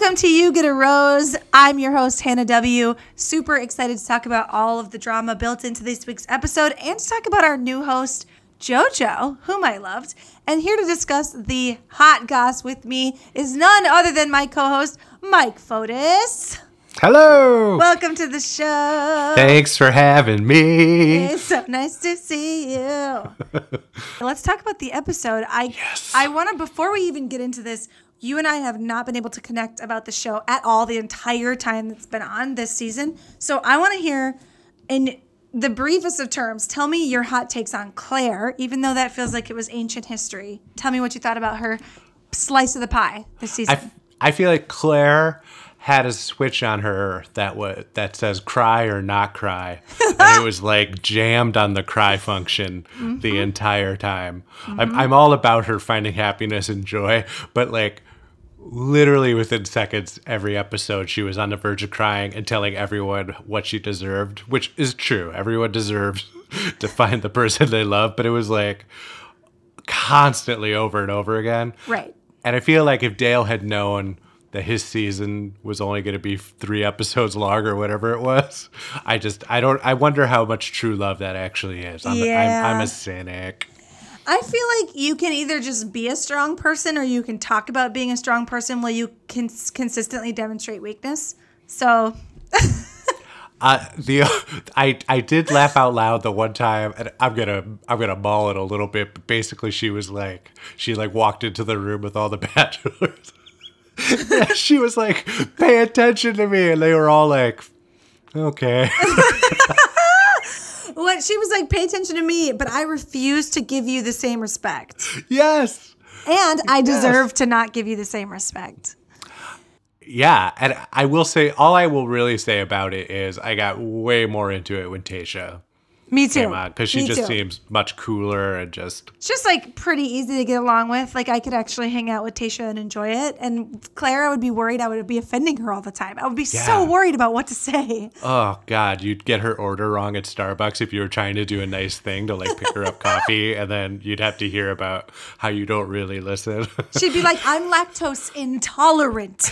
Welcome to You Get a Rose. I'm your host, Hannah W. Super excited to talk about all of the drama built into this week's episode and to talk about our new host, JoJo, whom I loved. And here to discuss the hot goss with me is none other than my co host, Mike Fotis. Hello. Welcome to the show. Thanks for having me. It's so nice to see you. Let's talk about the episode. I Yes. I want to before we even get into this, you and I have not been able to connect about the show at all the entire time that's been on this season. So I want to hear in the briefest of terms, tell me your hot takes on Claire, even though that feels like it was ancient history. Tell me what you thought about her slice of the pie this season. I, I feel like Claire had a switch on her that wa that says cry or not cry. and it was like jammed on the cry function Mm-hmm. the entire time. I'm, I'm all about her finding happiness and joy, but like literally within seconds every episode she was on the verge of crying and telling everyone what she deserved which is true everyone deserves to find the person they love but it was like constantly over and over again right. and I feel like if Dale had known that his season was only going to be three episodes long or whatever it was, I just I don't I wonder how much true love that actually is. I'm, Yeah. I'm, I'm a cynic. I feel like you can either just be a strong person or you can talk about being a strong person while you can consistently demonstrate weakness. So, Uh, the I I did laugh out loud the one time, and I'm gonna I'm gonna maul it a little bit. But basically, she was like she like walked into the room with all the bachelors. She was like, "Pay attention to me," and they were all like, "Okay." What she was like, pay attention to me, but I refuse to give you the same respect. yes. And I deserve to not give you the same respect. Yeah, and I will say all I will really say about it is I got way more into it when Tayshia Me too. because she Me just too. seems much cooler and just It's just like pretty easy to get along with. Like I could actually hang out with Tayshia and enjoy it. And Claire, I would be worried I would be offending her all the time. I would be so worried about what to say. oh god, you'd get her order wrong at Starbucks if you were trying to do a nice thing to like pick her up coffee, and then you'd have to hear about how you don't really listen. She'd be like, I'm lactose intolerant.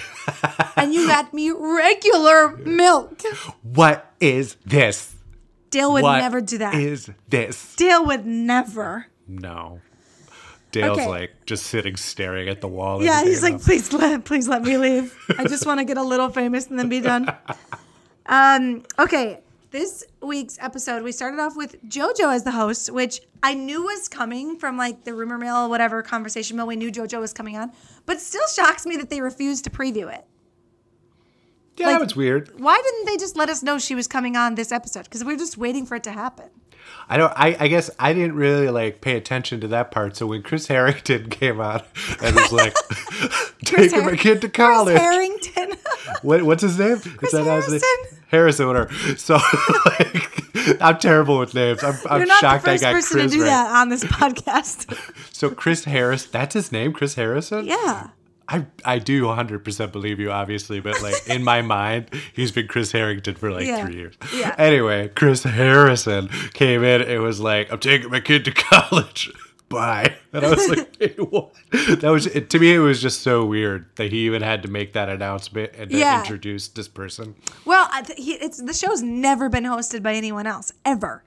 and you got me regular milk. what is this? Dale would What never do that. Is this? Dale would never. No. Dale's Okay. like just sitting staring at the wall. Yeah, he's like, please let please let me leave. I just want to get a little famous and then be done. Um, okay. This week's episode, we started off with JoJo as the host, which I knew was coming from like the rumor mill, whatever conversation mill. We knew JoJo was coming on, but still shocks me that they refused to preview it. Yeah, like- that was weird. Why didn't they just let us know she was coming on this episode? Because we were just waiting for it to happen. I don't. I, I guess I didn't really like pay attention to that part. So when Chris Harrington came on and was like, "Taking my kid to Chris college," Harrington. what, what's his name? Chris Harrison. Harrison, whatever. So like, I'm terrible with names. I'm, I'm You're not shocked the I first got person Chris to do right. that on this podcast. So Chris Harris, that's his name, Chris Harrison. yeah. I I do 100% believe you, obviously, but like in my mind, he's been Chris Harrington for like Yeah. three years. Yeah. Anyway, Chris Harrison came in. It was like, I'm taking my kid to college. Bye. And I was like, Wait, what? That was it, to me. It was just so weird that he even had to make that announcement and Yeah. introduce this person. Well, he, it's the show's never been hosted by anyone else ever.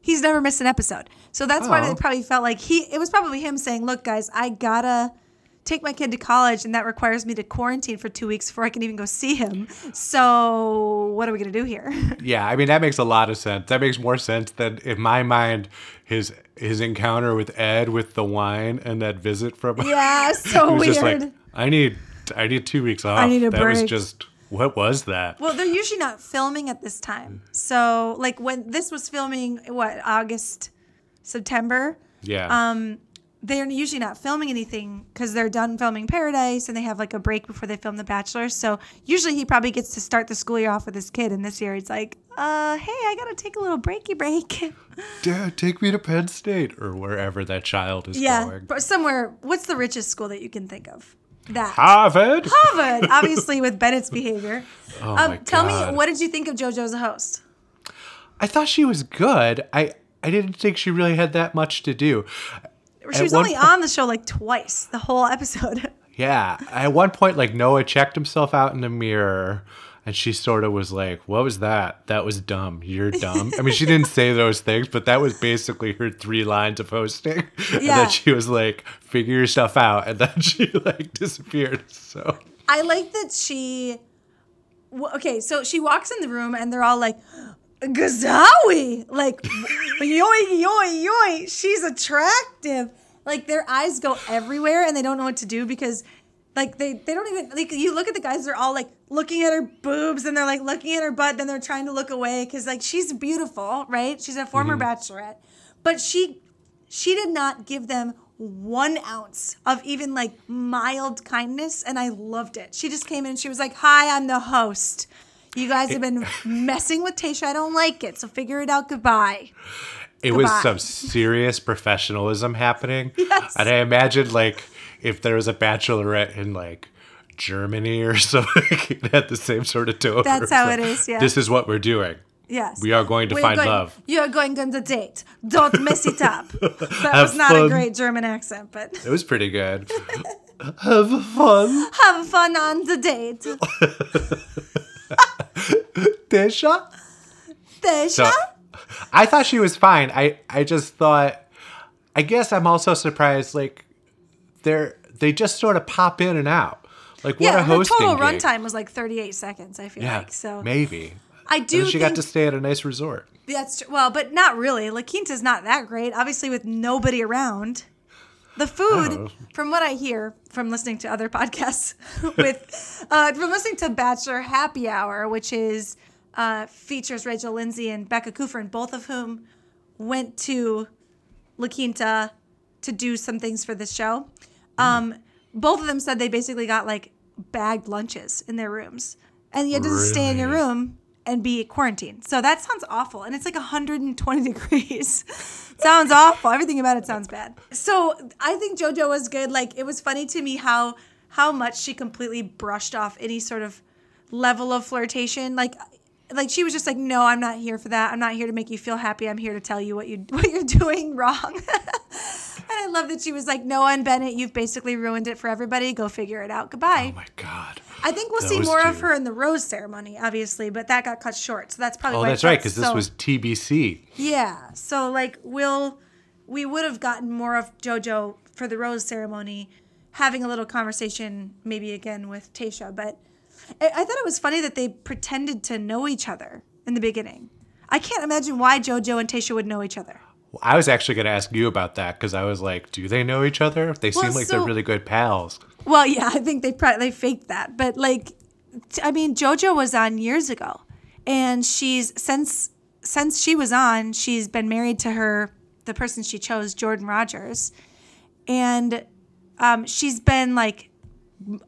He's never missed an episode, so that's why Oh. they probably felt like he. It was probably him saying, "Look, guys, I gotta take my kid to college, and that requires me to quarantine for two weeks before I can even go see him. So what are we gonna do here?" Yeah, I mean that makes a lot of sense. That makes more sense than in my mind his his encounter with Ed with the wine and that visit from yeah, so weird. just like, I need, I need two weeks off. I need a that was just, what was that? Well, they're usually not filming at this time. So, like when this was filming, what August, September. yeah. Um, they're usually not filming anything because they're done filming Paradise and they have like a break before they film The Bachelor. So usually he probably gets to start the school year off with his kid. And this year it's like, uh, hey, I gotta take a little breaky break. Dad, take me to Penn State or wherever that child is yeah, going. but somewhere. What's the richest school that you can think of? That. Harvard. Harvard, obviously with Bennett's behavior. Oh um, my tell God. me, what did you think of JoJo as a host? I thought she was good. I, I didn't think she really had that much to do. She was only po- on the show like twice, the whole episode. Yeah. At one point, like Noah checked himself out in the mirror and she sort of was like, What was that? That was dumb. You're dumb. I mean, she didn't say those things, but that was basically her three lines of hosting. And Yeah. then she was like, Figure yourself out. And then she like disappeared. So I like that she. Okay, so she walks in the room and they're all like, Gazawi! Like, yoy, yoy, yoy. She's attractive. Like, their eyes go everywhere and they don't know what to do because, like, they, they don't even, like, you look at the guys, they're all like looking at her boobs and they're like looking at her butt, then they're trying to look away because, like, she's beautiful, right? She's a former mm-hmm. bachelorette. But she, she did not give them one ounce of even like mild kindness and I loved it. She just came in and she was like, Hi, I'm the host. You guys have been messing with Tayshia. I don't like it. So figure it out. Goodbye. it was some serious professionalism happening. Yes. And I imagine like if there was a bachelorette in like Germany or something, had the same sort of tone. That's how like, it is, yeah. This is what we're doing. Yes. We are going to We're find going- love. You're going on the date. Don't mess it up. That Have was not a great German accent, but It was pretty good. Have fun, have fun on the date. Tisha. Tasha? So I thought she was fine. I I just thought. I guess I'm also surprised. Like they're they just sort of pop in and out. Like what yeah, a her hosting total gig. runtime was like 38 seconds, I feel Yeah, like. So maybe. I do she think got to stay at a nice resort. That's tr- well, but not really. La Quinta's not that great, obviously, with nobody around. The food, Oh. from what I hear from listening to other podcasts, with uh, from listening to Bachelor Happy Hour, which is uh, features Rachel Lindsay and Becca Kufrin, both of whom went to La Quinta to do some things for this show. Um, both of them said they basically got like bagged lunches in their rooms, and you had to just stay in your room and be quarantined. So that sounds awful, and it's like 120 degrees. sounds awful. Everything about it sounds bad. So I think JoJo was good. Like it was funny to me how how much she completely brushed off any sort of level of flirtation. Like like she was just like, no, I'm not here for that. I'm not here to make you feel happy. I'm here to tell you what you what you're doing wrong. I love that she was like, Noah and Bennett, you've basically ruined it for everybody. Go figure it out. Goodbye. Oh my god. I think we'll see Those more of her in the rose ceremony, obviously, but that got cut short. So that's probably Oh, that's right, because this was TBC. yeah. So like we'll we would have gotten more of JoJo for the rose ceremony, having a little conversation maybe again with Tayshia. But I, I thought it was funny that they pretended to know each other in the beginning. I can't imagine why JoJo and Tayshia would know each other. I was actually going to ask you about that because I was like, do they know each other? They Well, seem like so- they're really good pals. Well, yeah, I think they probably they faked that, but like, t- I mean, JoJo was on years ago, and she's since since she was on, she's been married to her the person she chose, Jordan Rodgers, and um, she's been like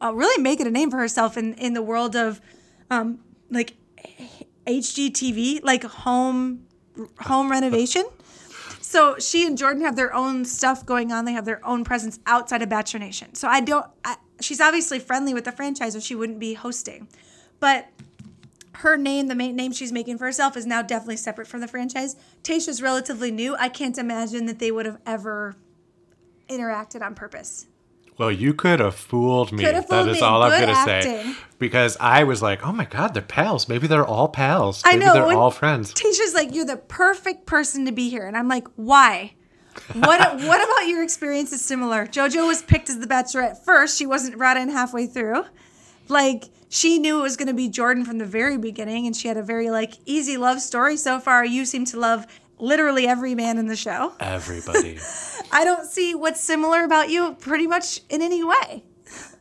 uh, really making a name for herself in in the world of um, like HGTV, like home home renovation. So she and Jordan have their own stuff going on. They have their own presence outside of Bachelor Nation. So I don't. I, she's obviously friendly with the franchise, or she wouldn't be hosting. But her name, the main name she's making for herself, is now definitely separate from the franchise. Tayshia's relatively new. I can't imagine that they would have ever interacted on purpose. Well, you could have fooled me. Have fooled that is me. all I'm going to say. Because I was like, oh my God, they're pals. Maybe they're all pals. I Maybe know, they're all friends. Tayshia's like, you're the perfect person to be here. And I'm like, why? What what about your experience is similar? JoJo was picked as the bachelorette first. She wasn't brought in halfway through. Like she knew it was going to be Jordan from the very beginning and she had a very like easy love story so far. You seem to love literally every man in the show. Everybody. I don't see what's similar about you pretty much in any way.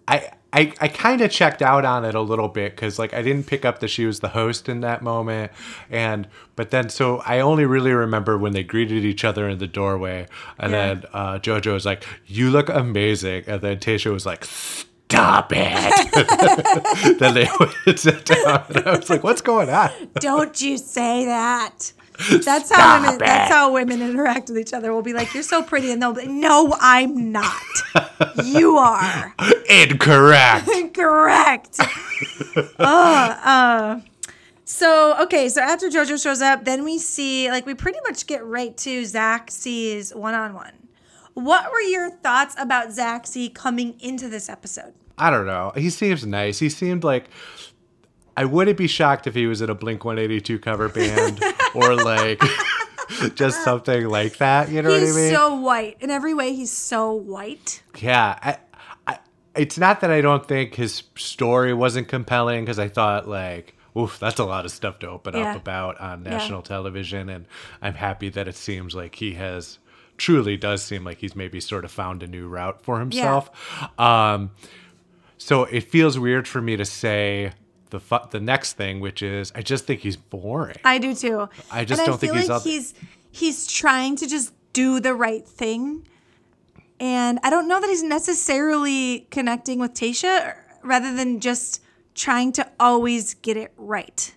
I I, I kind of checked out on it a little bit because like I didn't pick up that she was the host in that moment, and but then so I only really remember when they greeted each other in the doorway, and Yeah. then uh, JoJo was like, "You look amazing," and then Tayshia was like. Stop it! then they went and sat down, and I was like, "What's going on?" Don't you say that. That's how women. That's how women interact with each other. We'll be like, "You're so pretty," and they'll be, "No, I'm not. You are Incorrect. correct." uh, uh. So okay, so after JoJo shows up, then we see like we pretty much get right to Zach C's one on one. What were your thoughts about Zach C coming into this episode? I don't know. He seems nice. He seemed like I wouldn't be shocked if he was in a Blink 182 cover band or like just something like that. You know He's what I mean? so white. In every way, he's so white. yeah. I, I, it's not that I don't think his story wasn't compelling because I thought like, oof, that's a lot of stuff to open Yeah. up about on national television, and I'm happy that it seems like he has truly does seem like he's maybe sort of found a new route for himself. Um, so it feels weird for me to say the fu- the next thing, which is I just think he's boring. I do too. I just and don't I think feel he's like up- he's he's trying to just do the right thing, and I don't know that he's necessarily connecting with Tayshia, rather than just trying to always get it right.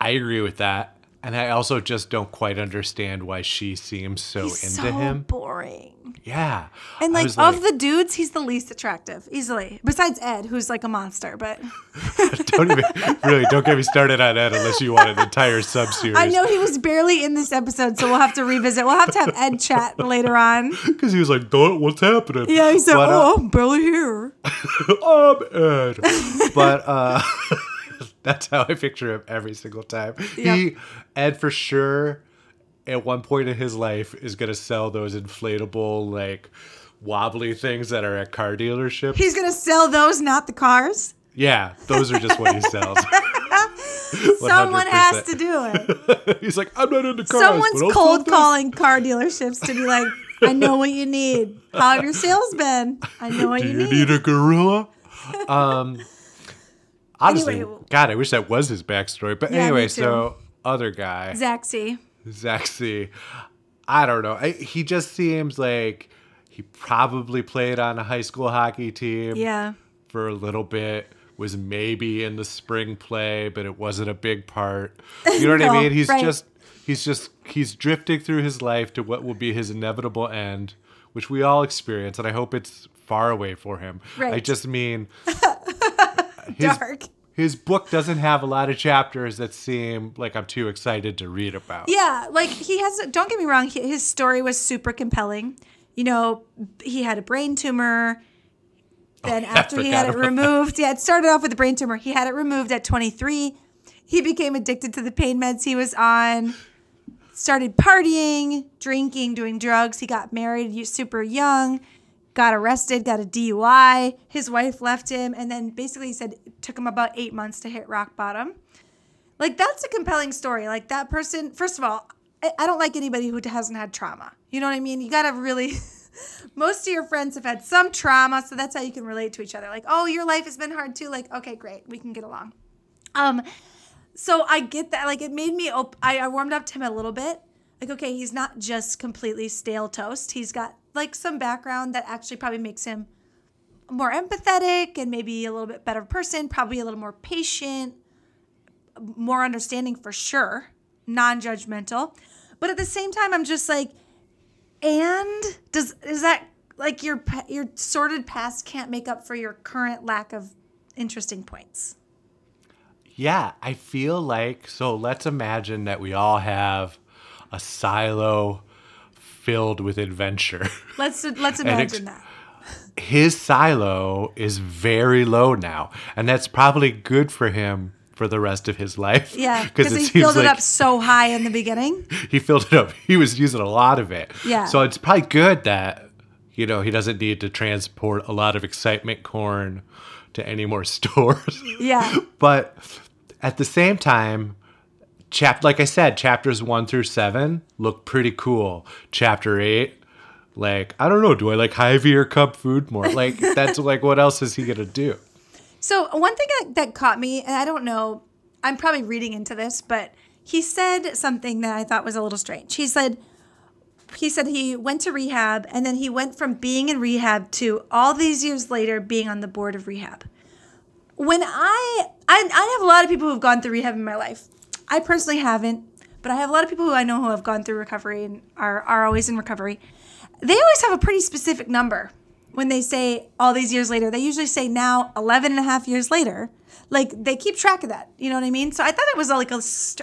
I agree with that. And I also just don't quite understand why she seems so He's into so him. boring. Yeah. And I like of the dudes, he's the least attractive, easily. Besides Ed, who's like a monster. But don't even really don't get me started on Ed unless you want an entire sub series. I know he was barely in this episode, so we'll have to revisit. We'll have to have Ed chat later on. because he was like, "What's happening?" Yeah, he said, But, uh, "Oh, I'm barely here." I'm Ed. but uh, that's how I picture him every single time. He Ed for sure. At one point in his life, is gonna sell those inflatable like wobbly things that are at car dealerships. He's gonna sell those, not the cars. yeah, those are just what he sells. Someone has to do it. He's like, I'm not into cars. Someone's cold calling car dealerships to be like, "I know what you need. How have your sales been? I know what Do you you need." need a gorilla? Um, honestly, Anyway. God, I wish that was his backstory. But Yeah, anyway, so other guy, Zach C. Zach C, I don't know. I, he just seems like he probably played on a high school hockey team Yeah. for a little bit. Was maybe in the spring play, but it wasn't a big part. You know what No, I mean? He's right. just he's just he's drifting through his life to what will be his inevitable end, which we all experience, and I hope it's far away for him. I just mean his, Dark. His book doesn't have a lot of chapters that seem like I'm too excited to read about. Yeah, like he has. Don't get me wrong. he- His story was super compelling. You know, he had a brain tumor. Oh, then after he had Oh, it removed, yeah, it started off with a brain tumor. He had it removed at 23. He became addicted to the pain meds he was on. Started partying, drinking, doing drugs. He got married super young. Got arrested. Got a DUI. His wife left him, and then basically he said it took him about eight months to hit rock bottom. Like that's a compelling story. Like that person first of all I, I don't like anybody who hasn't had trauma. You know what i mean? You gotta really most of your friends have had some trauma so that's how you can relate to each other. Like oh your life has been hard too. Like okay great. We can get along. Um so i get that. Like it made me op- I, I warmed up to him a little bit. Like okay he's not just completely stale toast. He's got like some background that actually probably makes him more empathetic and maybe a little bit better person probably a little more patient more understanding for sure, non-judgmental. But at the same time, I'm just like, and does is that like your your sordid past can't make up for your current lack of interesting points? Yeah, I feel like so let's imagine that we all have a silo filled with adventure. Let's let's imagine that. His silo is very low now, and that's probably good for him for the rest of his life. Yeah, because he filled like it up so high in the beginning. he filled it up. He was using a lot of it. Yeah. So it's probably good that you know he doesn't need to transport a lot of excitement corn to any more stores. Yeah, but at the same time chap like i said chapters one through seven look pretty cool chapter eight like i don't know do i like Hy-Vee or Cub Food more like that's like what else is he gonna do So one thing that, that caught me, and I don't know, I'm probably reading into this, but he said something that I thought was a little strange. He said he said he went to rehab and then he went from being in rehab to all these years later being on the board of rehab. When I I, I have a lot of people who've gone through rehab in my life. I personally haven't, but I have a lot of people who I know who have gone through recovery and are, are always in recovery. They always have a pretty specific number when they say all these years later. They usually say now 11 and a half years later. Like they keep track of that. You know what I mean? So I thought it was like a,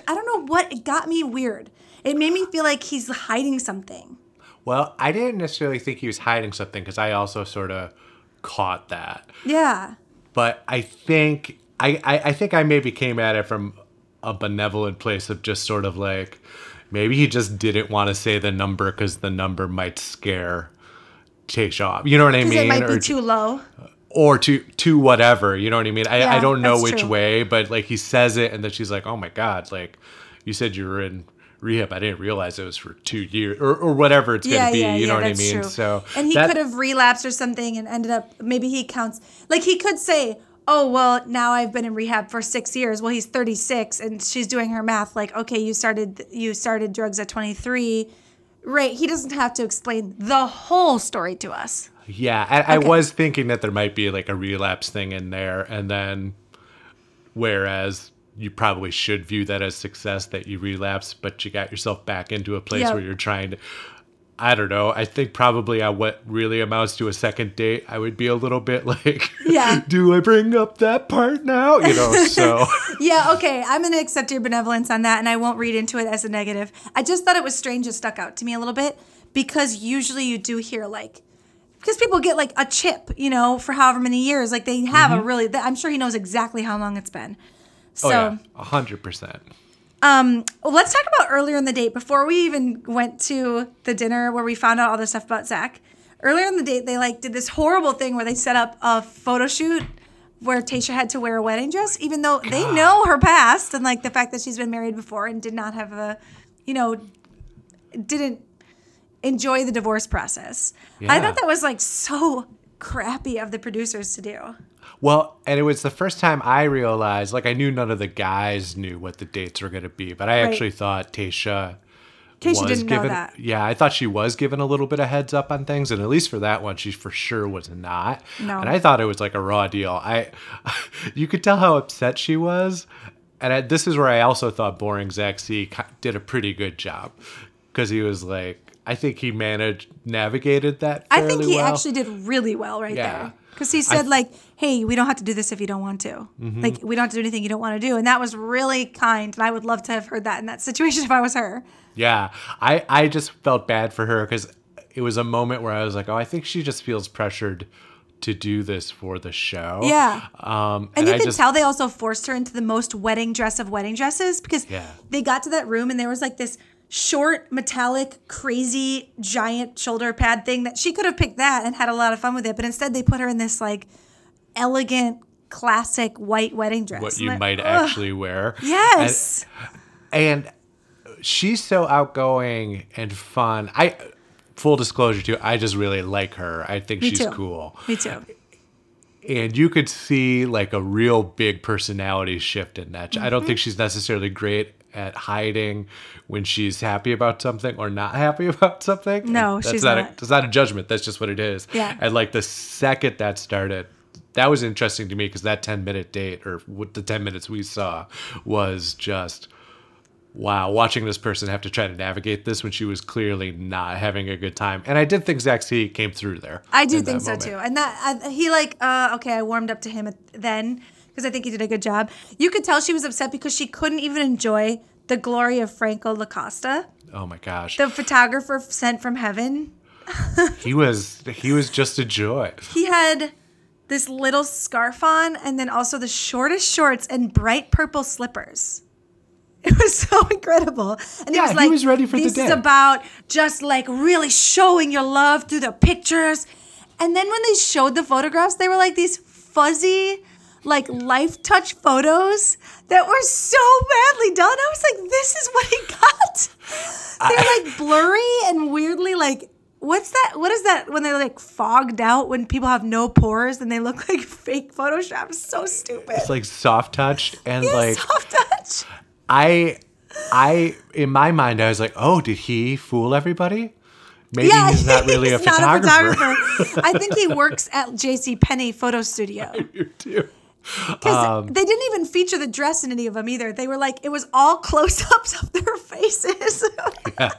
I don't know what, it got me weird. It made me feel like he's hiding something. Well, I didn't necessarily think he was hiding something because I also sort of caught that. Yeah. But I think I, I, I think I maybe came at it from a benevolent place of just sort of like maybe he just didn't want to say the number because the number might scare Tayshia off. You know what I mean? it might or be too low. or to to whatever. You know what I mean? I, I don't know which true. way, but like he says it, and then she's like, "Oh my god!" Like you said, you were in rehab. I didn't realize it was for two years or, or whatever it's Yeah, gonna be. yeah, you yeah, know what I mean? true. So and he that- could have relapsed or something and ended up maybe he counts like he could say oh well now i've been in rehab for six years well he's 36 and she's doing her math like okay you started you started drugs at 23 right he doesn't have to explain the whole story to us Yeah, I, I was thinking that there might be like a relapse thing in there, and then whereas you probably should view that as success that you relapse, but you got yourself back into a place Yeah. where you're trying to. I don't know. I think probably on what really amounts to a second date, I would be a little bit like, yeah. do I bring up that part now? You know, so. yeah, okay. I'm going to accept your benevolence on that and I won't read into it as a negative. I just thought it was strange it stuck out to me a little bit because usually you do hear like, because people get like a chip, you know, for however many years. Like they have mm-hmm. a really, I'm sure he knows exactly how long it's been. Oh, so, oh, yeah. 100%. Um, let's talk about earlier in the date before we even went to the dinner where we found out all this stuff about Zach. Earlier in the date, they like did this horrible thing where they set up a photo shoot where Tayshia had to wear a wedding dress, even though they know her past and like the fact that she's been married before and did not have a, you know, didn't enjoy the divorce process. Yeah. I thought that was like so crappy of the producers to do. Well, and it was the first time I realized, like, I knew none of the guys knew what the dates were going to be, but I Right. actually thought Tayshia. Tayshia was didn't know given, that. Yeah, I thought she was given a little bit of heads up on things, and at least for that one, she for sure was not. No. And I thought it was like a raw deal. I, you could tell how upset she was, and I, this is where I also thought Boring Zach C did a pretty good job because he was like, I think he managed navigated that. I think he well. actually did really well right Yeah. there. Because he said, like, hey, we don't have to do this if you don't want to. Mm-hmm. Like, we don't have to do anything you don't want to do. And that was really kind. And I would love to have heard that in that situation if I was her. Yeah, I I just felt bad for her because it was a moment where I was like, oh, I think she just feels pressured to do this for the show. Yeah. Um, And, you I can just, tell they also forced her into the most wedding dress of wedding dresses because Yeah. they got to that room and there was like this short, metallic, crazy, giant shoulder pad thing that she could have picked that and had a lot of fun with it. But instead, they put her in this like elegant, classic white wedding dress. what you like, might "Ugh." actually wear. Yes. And, and she's so outgoing and fun. I full disclosure too, I just really like her. I think Me she's too. cool. Me too. and you could see like a real big personality shift in that. I don't Mm-hmm. think she's necessarily great at hiding when she's happy about something or not happy about something. No, that's she's not. not. A, it's not a judgment. That's just what it is. Yeah. And like the second that started, that was interesting to me because that ten minute date or what the ten minutes we saw was just. Wow, watching this person have to try to navigate this when she was clearly not having a good time, and I did think Zach C came through there. I do think so moment. too. And that I, he like uh, okay, I warmed up to him then because I think he did a good job. You could tell she was upset because she couldn't even enjoy the glory of Franco Lacosta, Oh my gosh, the photographer sent from heaven. he was he was just a joy. He had this little scarf on and then also the shortest shorts and bright purple slippers. It was so incredible. And he was like, he was ready for the this is day." about just like really showing your love through the pictures. And then when they showed the photographs, they were like these fuzzy, like Lifetouch photos that were so badly done. I was like, this is what he got. They're like blurry and weirdly like what's that what is that when they're like fogged out when people have no pores and they look like fake Photoshop? It's so stupid. It's like soft touched and Yeah, like soft touch. I I in my mind I was like, oh, did he fool everybody? Maybe Yeah, he's not really a not photographer. photographer. I think he works at J.C. Penney photo studio You do. Because Um, they didn't even feature the dress in any of them either. They were like it was all close-ups of their faces. yeah.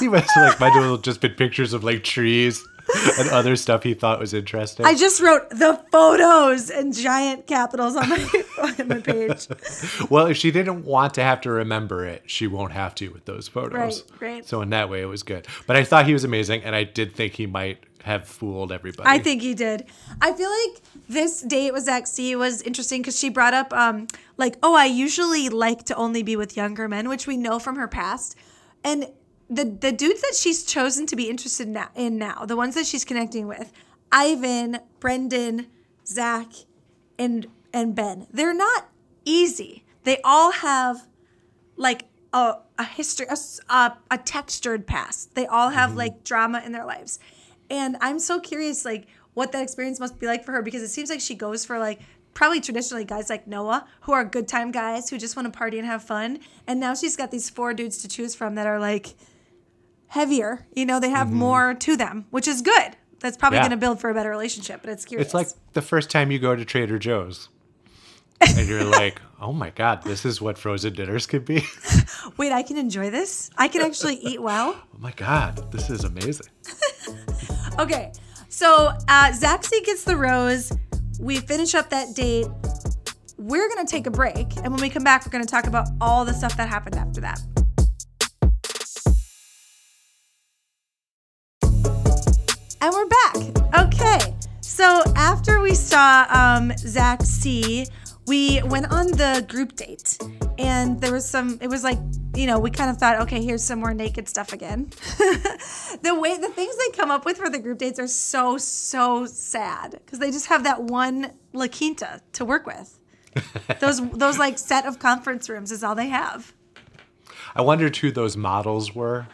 You have like might have just been pictures of like trees. and other stuff he thought was interesting. I just wrote the photos in giant capitals on my on my page. well, if she didn't want to have to remember it, she won't have to with those photos. Right, right. So in that way, it was good. But I thought he was amazing, and I did think he might have fooled everybody. I think he did. I feel like this date with Zach C was interesting because she brought up, um, like, oh, I usually like to only be with younger men, which we know from her past, and the the dudes that she's chosen to be interested now, in now, the ones that she's connecting with, Ivan, Brendan, Zach, and and Ben. They're not easy. They all have like a, a history, a a textured past. They all have mm-hmm. like drama in their lives. And I'm so curious, like, what that experience must be like for her because it seems like she goes for like probably traditionally guys like Noah who are good time guys who just want to party and have fun. And now she's got these four dudes to choose from that are like heavier. You know, they have more to them, which is good. That's probably Yeah. going to build for a better relationship, but it's curious. It's like the first time you go to Trader Joe's. and you're like, oh my God, this is what frozen dinners could be. wait, I can enjoy this? I can actually eat well? oh my God, this is amazing. Okay, so uh, Zach C gets the rose. We finish up that date. We're gonna take a break, and when we come back, we're gonna talk about all the stuff that happened after that. And we're back. Okay, so after we saw um, Zach C, we went on the group date, and there was some. It was like you know we kind of thought, okay, here's some more naked stuff again. the way the things they come up with for the group dates are so so sad because they just have that one La Quinta to work with. those those like set of conference rooms is all they have. I wondered who those models were.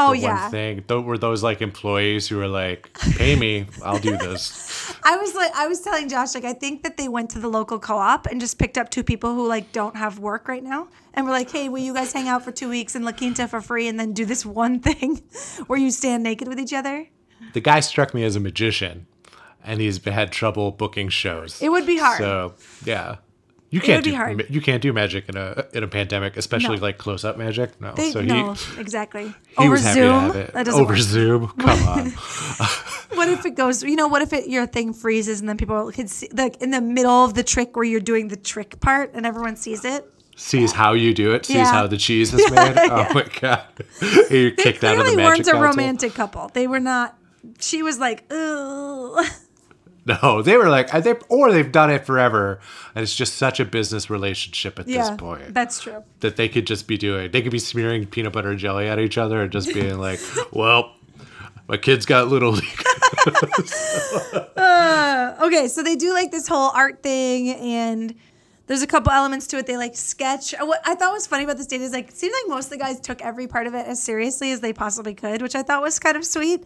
Oh yeah. One thing. Th- were those like employees who were like, pay me, I'll do this. I was like, I was telling Josh, like, I think that they went to the local co-op and just picked up two people who like don't have work right now, and were like, "Hey, will you guys hang out for two weeks in La Quinta for free, and then do this one thing where you stand naked with each other?" The guy struck me as a magician, and he's had trouble booking shows. It would be hard. So yeah, you can't do hard. you can't do magic in a in a pandemic, especially No. like close up magic. No, They, so he no, exactly. he Over Zoom, to have it. that doesn't Over work. Zoom, come on. What if it goes? You know, what if it your thing freezes and then people can see, like in the middle of the trick where you're doing the trick part and everyone sees it? sees how you do it, sees Yeah. how the cheese is made. Oh my god, you They kicked out of the magic weren't a romantic couple. They were not. She was like, ugh. No, they were like, think, or they've done it forever, and it's just such a business relationship at Yeah, this point that's true. that they could just be doing. They could be smearing peanut butter and jelly at each other and just being like, "Well, my kid's got little league." Uh, okay, so they do like this whole art thing, and there's a couple elements to it. They like sketch. uh, What I thought was funny about this date is like, it seemed like most of the guys took every part of it as seriously as they possibly could, which I thought was kind of sweet.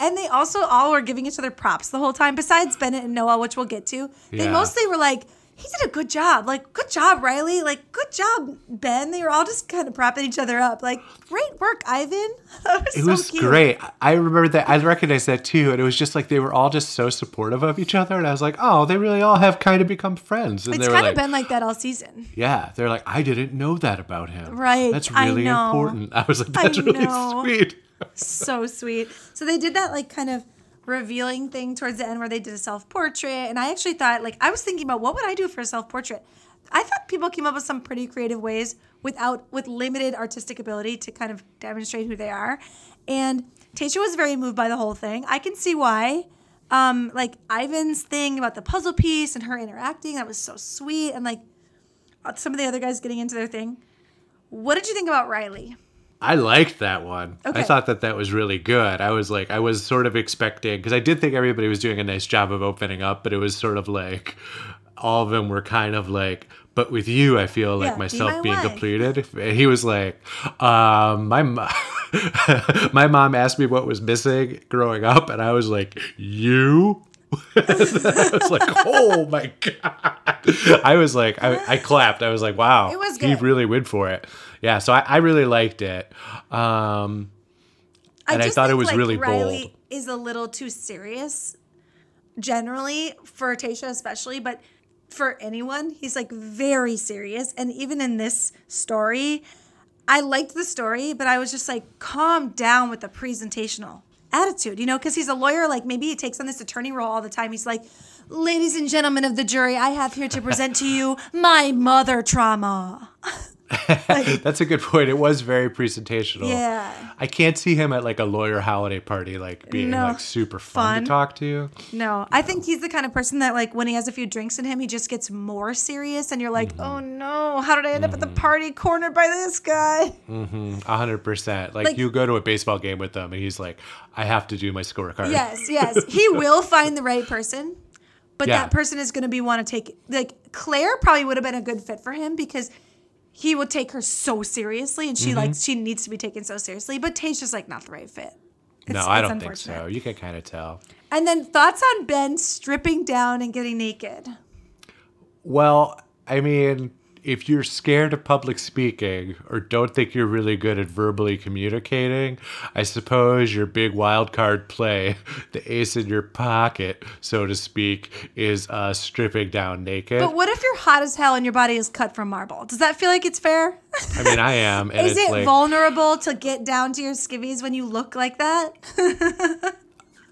And they also all were giving each other props the whole time, besides Bennett and Noah, which we'll get to. They Yeah. mostly were like, he did a good job. Like, good job, Riley. Like, good job, Ben. They were all just kind of propping each other up. Like, great work, Ivan. Was It so was cute. great. I remember that. I recognized that too, and it was just like they were all just so supportive of each other, and I was like, "Oh, they really all have kind of become friends." And It's they were kind like, of been like that all season. "Yeah," they're like, "I didn't know that about him." Right, That's I really know. important. I was like, "That's really know. sweet." so sweet. So they did that like kind of revealing thing towards the end where they did a self portrait, and I actually thought like I was thinking about what would I do for a self portrait. I thought people came up with some pretty creative ways without with limited artistic ability to kind of demonstrate who they are, and Tayshia was very moved by the whole thing. I can see why. Um, like Ivan's thing about the puzzle piece and her interacting, that was so sweet, and like uh, some of the other guys getting into their thing. What did you think about Riley? I liked that one. Okay. I thought that that was really good. I was like, I was sort of expecting because I did think everybody was doing a nice job of opening up, but it was sort of like all of them were kind of like, but with you, I feel like Yeah, myself being wife. completed. And he was like, um, my mo- my mom asked me what was missing growing up, and I was like, you. I was like, oh my god! I was like, I, I clapped. I was like, wow, he really went for it. Yeah, so I, I really liked it. Um, And I just thought it was like, really Riley bold. is a little too serious, generally for Tayshia especially, but for anyone, he's like very serious. And even in this story, I liked the story, but I was just like, calm down with the presentational. attitude, you know, because he's a lawyer. Like maybe he takes on this attorney role all the time. He's like, ladies and gentlemen of the jury, I have here to present to you my mother trauma. That's a good point. It was very presentational. Yeah. I can't see him at like a lawyer holiday party, like being No. like super fun, Fun. to talk to. No, I think he's the kind of person that, like, when he has a few drinks in him, he just gets more serious, and you're like, mm-hmm. oh no, how did I end up at the mm-hmm. party cornered by this guy? Mm-hmm. A hundred percent. Like, Like- you go to a baseball game with them, and he's like, "I have to do my scorecard." Yes, yes. He will find the right person, but Yeah. that person is going to be want to take like Claire probably would have been a good fit for him because he would take her so seriously, and she Mm-hmm. like she needs to be taken so seriously. But Tay's just like not the right fit. No, It's- I don't think so. You can kind of tell. And then thoughts on Ben stripping down and getting naked. Well, I mean, if you're scared of public speaking or don't think you're really good at verbally communicating, I suppose your big wild card play, the ace in your pocket, so to speak, is uh, stripping down naked. But what if you're hot as hell and your body is cut from marble? Does that feel like it's fair? I mean, I am. And is it like, vulnerable to get down to your skivvies when you look like that?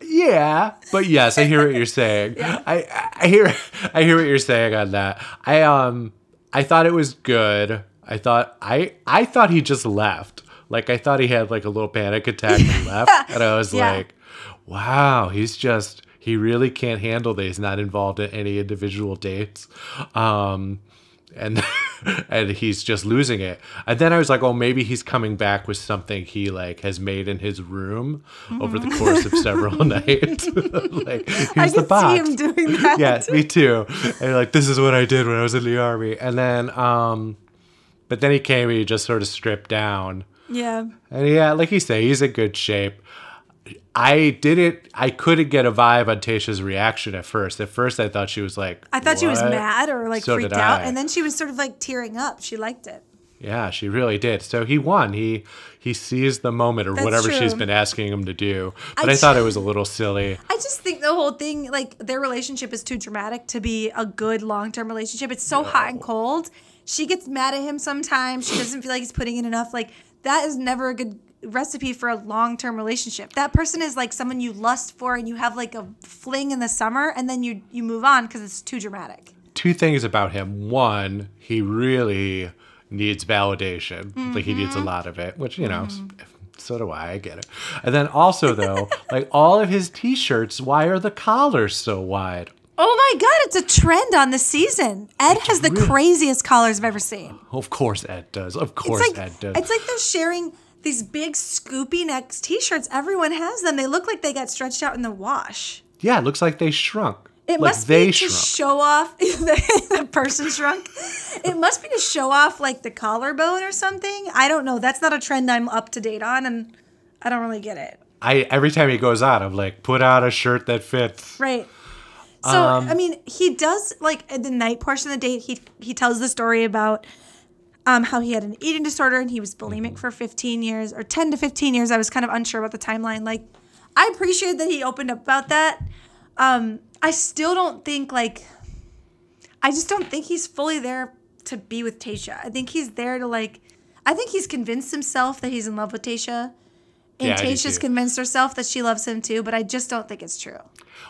Yeah, but yes, I hear what you're saying. I I hear I hear what you're saying on that. I um I thought it was good. I thought I I thought he just left. Like I thought he had like a little panic attack and left, and I was Yeah. like, wow, he's just he really can't handle that. He's not involved in any individual dates. Um and and he's just losing it. And then I was like, oh, maybe he's coming back with something he like has made in his room over the course of several nights. like here's I the box. see him doing that. yeah, me too. And like this is what I did when I was in the army. And then um but then he came and he just sort of stripped down. Yeah. And yeah, like you say, he's in good shape. I didn't I couldn't get a vibe on Tayshia's reaction at first. At first I thought she was like I thought she was mad or like So freaked out, I. and then she was sort of like tearing up. She liked it. Yeah, she really did. So he won. He he seized the moment or That's whatever she's been asking him to do. But I I, thought it was a little silly. I just think the whole thing, like their relationship, is too dramatic to be a good long term relationship. It's so hot and cold. She gets mad at him sometimes. She doesn't feel like he's putting in enough. Like that is never a good recipe for a long term relationship. That person is like someone you lust for, and you have like a fling in the summer, and then you you move on because it's too dramatic. Two things about him. One, he really needs validation. Like he needs Mm-hmm. a lot of it, which you know. So do I. I get it. And then also though, like all of his t-shirts, why are the collars so wide? Oh my god, it's a trend on the season. Ed has the really- craziest collars I've ever seen. Of course Ed does. Of course like Ed does. it's like they're sharing these big scoopy neck t-shirts. Everyone has them. They look like they got stretched out in the wash. yeah, it looks like they shrunk. It like must they be to shrunk. show off the person shrunk. It must be to show off like the collarbone or something. I don't know. That's not a trend I'm up to date on, and I don't really get it. I every time he goes out, I'm like, put out a shirt that fits. Right. So Um, I mean, he does like the night portion of the date. He he tells the story about um, how he had an eating disorder and he was Mm-hmm. bulimic for 15 years or 10 to 15 years. I was kind of unsure about the timeline. Like, I appreciate that he opened up about that. Um, I still don't think like I just don't think he's fully there to be with Tayshia. I think he's there to like. I think he's convinced himself that he's in love with Tayshia. And Yeah, Tayshia's too. convinced herself that she loves him too, but I just don't think it's true.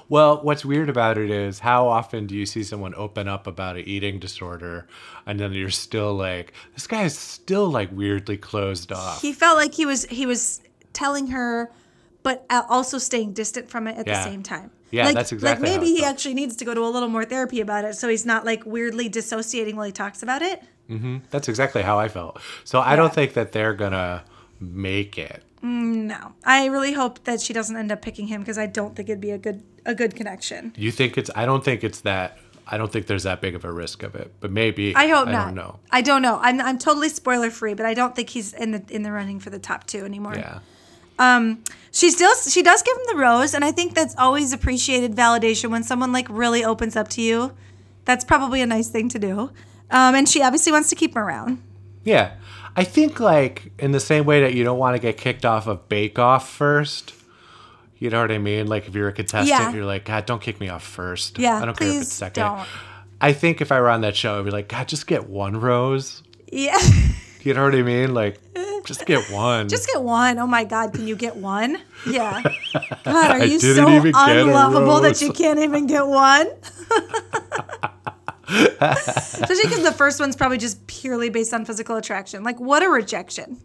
Well, what's weird about it is how often do you see someone open up about an eating disorder and then you're still like, this guy is still like weirdly closed off. he felt like he was he was telling her but also staying distant from it at the same time Yeah, like, that's exactly like maybe he actually needs to go to a little more therapy about it so he's not like weirdly dissociating while he talks about it mm-hmm. That's exactly how I felt. So I don't think that they're gonna make it. No i really hope that she doesn't end up picking him because i don't think it'd be a good a good connection You think it's? I don't think it's that. I don't think there's that big of a risk of it. But maybe. i hope I not don't know. i don't know i'm, I'm totally spoiler free but i don't think he's in the in the running for the top two anymore Yeah. Um, she still she does give him the rose and i think that's always appreciated validation when someone like really opens up to you that's probably a nice thing to do um, and she obviously wants to keep him around Yeah. I think like in the same way that you don't want to get kicked off of Bake Off first. You know what I mean? Like if you're a contestant, Yeah. you're like, God, don't kick me off first. Yeah, I don't care if it's second. don't. I think if I were on that show, I'd be like, God, just get one rose. yeah You know what I mean? Like, Just get one. Just get one. Oh my God, can you get one? Yeah. God, are you so even get a unlovable that you can't even get one? Especially because the first one's probably just purely based on physical attraction. Like, what a rejection.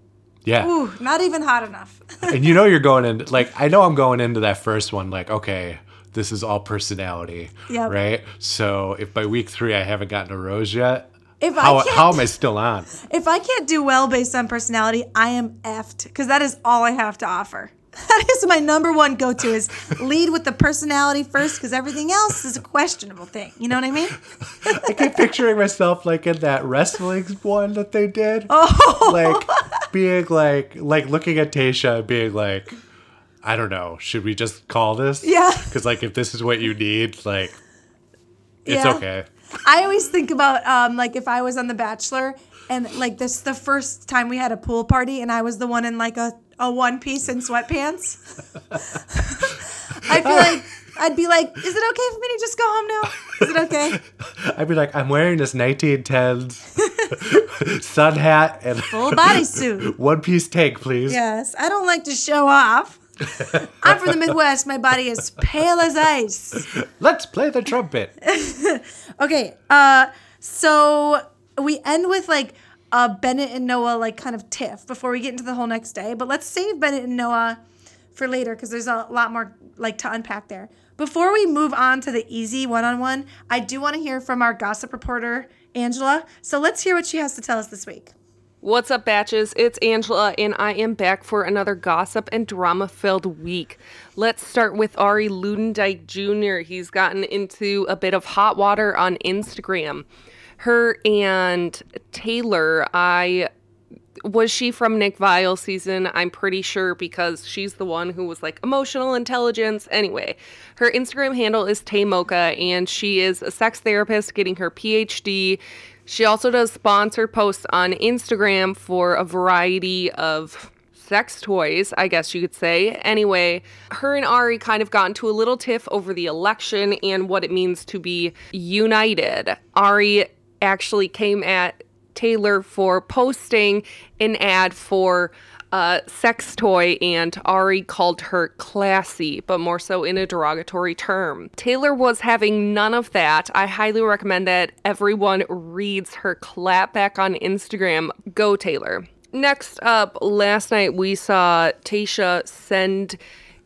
yeah. Ooh, not even hot enough. and you know you're going in like I know I'm going into that first one like okay this is all personality Yep. right so if by week three I haven't gotten a rose yet If I how, how am I still on If I can't do well based on personality, I am effed because that is all I have to offer. That is my number one go to is lead with the personality first because everything else is a questionable thing. You know what I mean? I keep picturing myself like in that wrestling one that they did Oh, like being like like looking at Tayshia and being like I don't know should we just call this Yeah. because like if this is what you need like it's Yeah. okay I always think about um, like if I was on The Bachelor and like this the first time we had a pool party and I was the one in like a, a one piece and sweatpants. I feel like I'd be like, is it okay for me to just go home now? Is it okay? I'd be like I'm wearing this 1910s sun hat and Full bodysuit. one piece tank please Yes, I don't like to show off. I'm from the Midwest. My body is pale as ice. let's play the trumpet Okay, uh, so we end with like a Bennett and Noah like kind of tiff before we get into the whole next day. But let's save Bennett and Noah for later because there's a lot more like to unpack there. Before we move on to the Eazy one-on-one, I do want to hear from our gossip reporter Angela. So let's hear what she has to tell us this week. What's up, batches? It's Angela, and I am back for another gossip and drama filled week. Let's start with Arie Luyendyk Jr. He's gotten into a bit of hot water on Instagram. Her and Taylor, I was she from Nick Viall season? I'm pretty sure because she's the one who was like emotional intelligence. Anyway, her Instagram handle is Taymoka and she is a sex therapist getting her PhD. She also does sponsored posts on Instagram for a variety of sex toys, I guess you could say. Anyway, her and Arie kind of got into a little tiff over the election and what it means to be united. Arie actually came at Taylor for posting an ad for a sex toy, and Arie called her classy, but more so in a derogatory term. Taylor was having none of that. I highly recommend that everyone reads her clapback on Instagram. Go, Taylor. Next up, last night we saw Tayshia send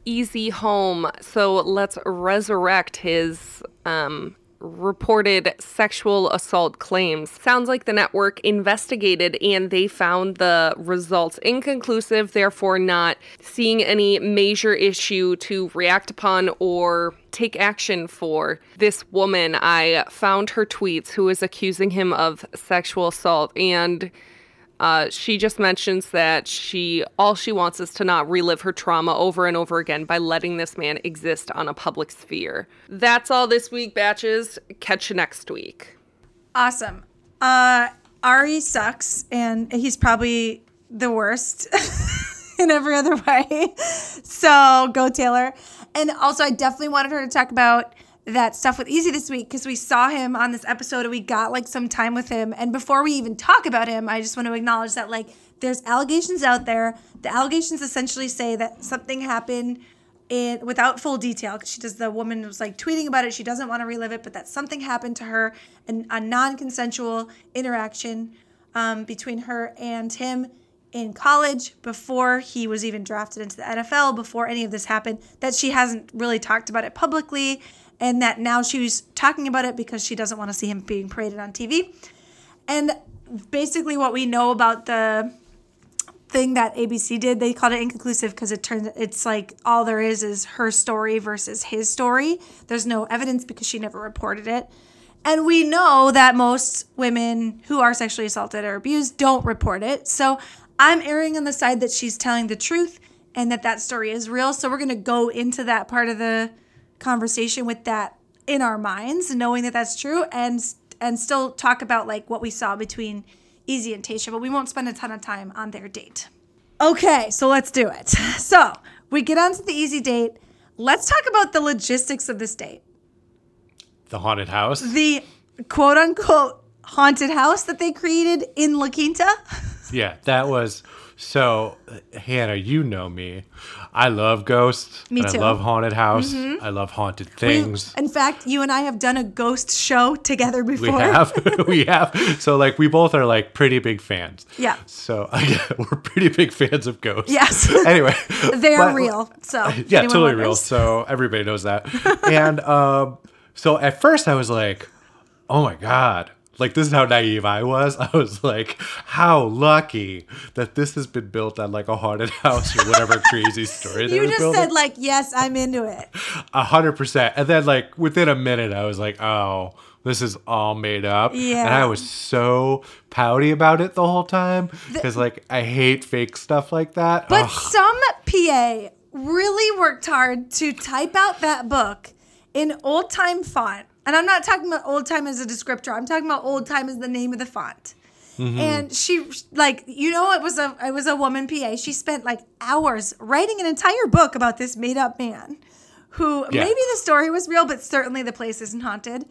Eazy home. So let's resurrect his um, reported sexual assault claims. Sounds like the network investigated and they found the results inconclusive, therefore, not seeing any major issue to react upon or take action for. This woman, I found her tweets who is accusing him of sexual assault and uh, she just mentions that she all she wants is to not relive her trauma over and over again by letting this man exist on a public sphere. That's all this week, batches. Catch you next week. Awesome. Uh, Arie sucks, and he's probably the worst in every other way. So go Taylor. And also, I definitely wanted her to talk about that stuff with Eazy this week because we saw him on this episode and we got like some time with him. And before we even talk about him, I just want to acknowledge that like there's allegations out there. The allegations essentially say that something happened in without full detail because she does the woman was like tweeting about it she doesn't want to relive it but that something happened to her and a non-consensual interaction um, between her and him in college before he was even drafted into the NFL before any of this happened that she hasn't really talked about it publicly and that now she's talking about it because she doesn't want to see him being paraded on TV and basically what we know about the thing that ABC did. They called it inconclusive because it turns it's like all there is is her story versus his story. There's no evidence because she never reported it. And we know that most women who are sexually assaulted or abused don't report it. So I'm erring on the side that she's telling the truth and that that story is real. So we're going to go into that part of the conversation with that in our minds, knowing that that's true and and still talk about like what we saw between Eazy and Tayshia, but we won't spend a ton of time on their date. Okay, so let's do it. So we get onto the Eazy date. Let's talk about the logistics of this date. The haunted house. The quote unquote haunted house that they created in La Quinta. Yeah, that was so. Hannah, you know me. I love ghosts. Me too. Mm-hmm. I love haunted house. I love haunted things. In fact, you and I have done a ghost show together before. We have, we have. So like, we both are like pretty big fans. Yeah. So we're pretty big fans of ghosts. Yes. Anyway, They are but- real. So yeah, totally real. So everybody knows that. and um, so at first I was like, oh my god. Like this is how naive I was. I was like, how lucky that this has been built on like a haunted house or whatever crazy story. they You just building. said like, yes, I'm into it. A hundred percent. And then like within a minute, I was like, oh, this is all made up. Yeah. And I was so pouty about it the whole time because like I hate fake stuff like that. But Ugh. some PA really worked hard to type out that book in old time font. And I'm not talking about old time as a descriptor. I'm talking about old time as the name of the font. Mm-hmm. And she like you know it was a it was a woman PA. She spent like hours writing an entire book about this made up man who Yeah. maybe the story was real, but certainly the place isn't haunted.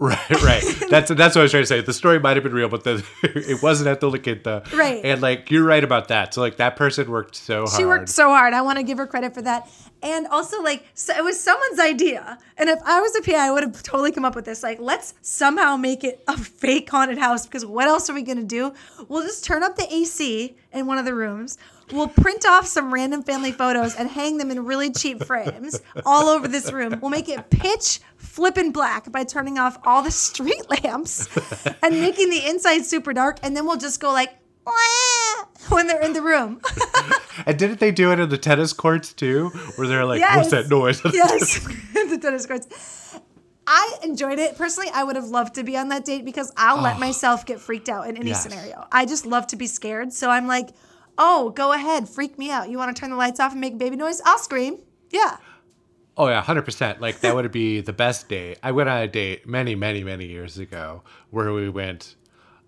Right, right. That's that's what I was trying to say. The story might have been real, but the, it wasn't at the La Right. And like you're right about that. So like that person worked so hard. She worked so hard. I want to give her credit for that. And also, like, so it was someone's idea. And if I was a PI, I would have totally come up with this. Like, let's somehow make it a fake haunted house because what else are we going to do? We'll just turn up the AC in one of the rooms. We'll print off some random family photos and hang them in really cheap frames all over this room. We'll make it pitch flippin' black by turning off all the street lamps and making the inside super dark. And then we'll just go like, when they're in the room. And didn't they do it in the tennis courts too? Where they're like, "What's that noise?" yes, the tennis courts. I enjoyed it personally. I would have loved to be on that date because I'll let ah. myself get freaked out in any Yes. scenario. I just love to be scared. So I'm like, oh, go ahead, freak me out. You want to turn the lights off and make baby noise? I'll scream. Yeah. Oh yeah, hundred percent. Like that would be the best date. I went on a date many, many, many years ago where we went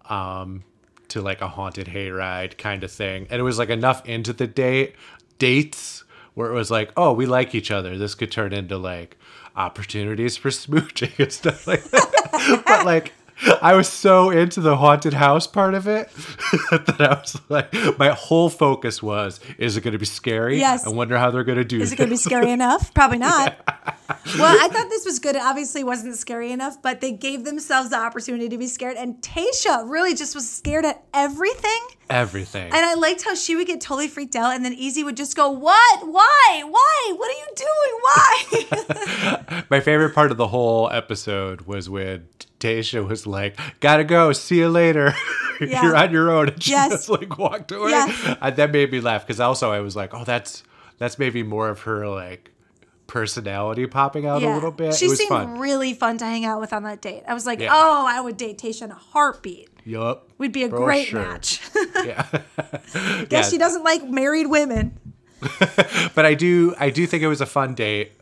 um, to like a haunted hayride kind of thing, and it was like enough into the date dates where it was like, oh, we like each other. This could turn into like opportunities for smooching and stuff like that. but like. I was so into the haunted house part of it that I was like, my whole focus was, is it going to be scary? Yes. I wonder how they're going to do Is it going to be scary enough? Probably not. Well, I thought this was good. It obviously wasn't scary enough, but they gave themselves the opportunity to be scared. And Tayshia really just was scared at everything. everything. And I liked how she would get totally freaked out, and then Eazy would just go, "What? Why? Why? What are you doing? Why?" My favorite part of the whole episode was when Tayshia was like, "Gotta go, see you later. Yeah. You're on your own," and she Yes. just like walked away. Yeah. And that made me laugh because also I was like, "Oh, that's that's maybe more of her like personality popping out a little bit." She it was seemed fun. really fun to hang out with on that date. I was like, Yeah. "Oh, I would date Tayshia in a heartbeat. yup. We'd be a great sure. match." Yeah. Guess Yeah. she doesn't like married women. But I do I do think it was a fun date.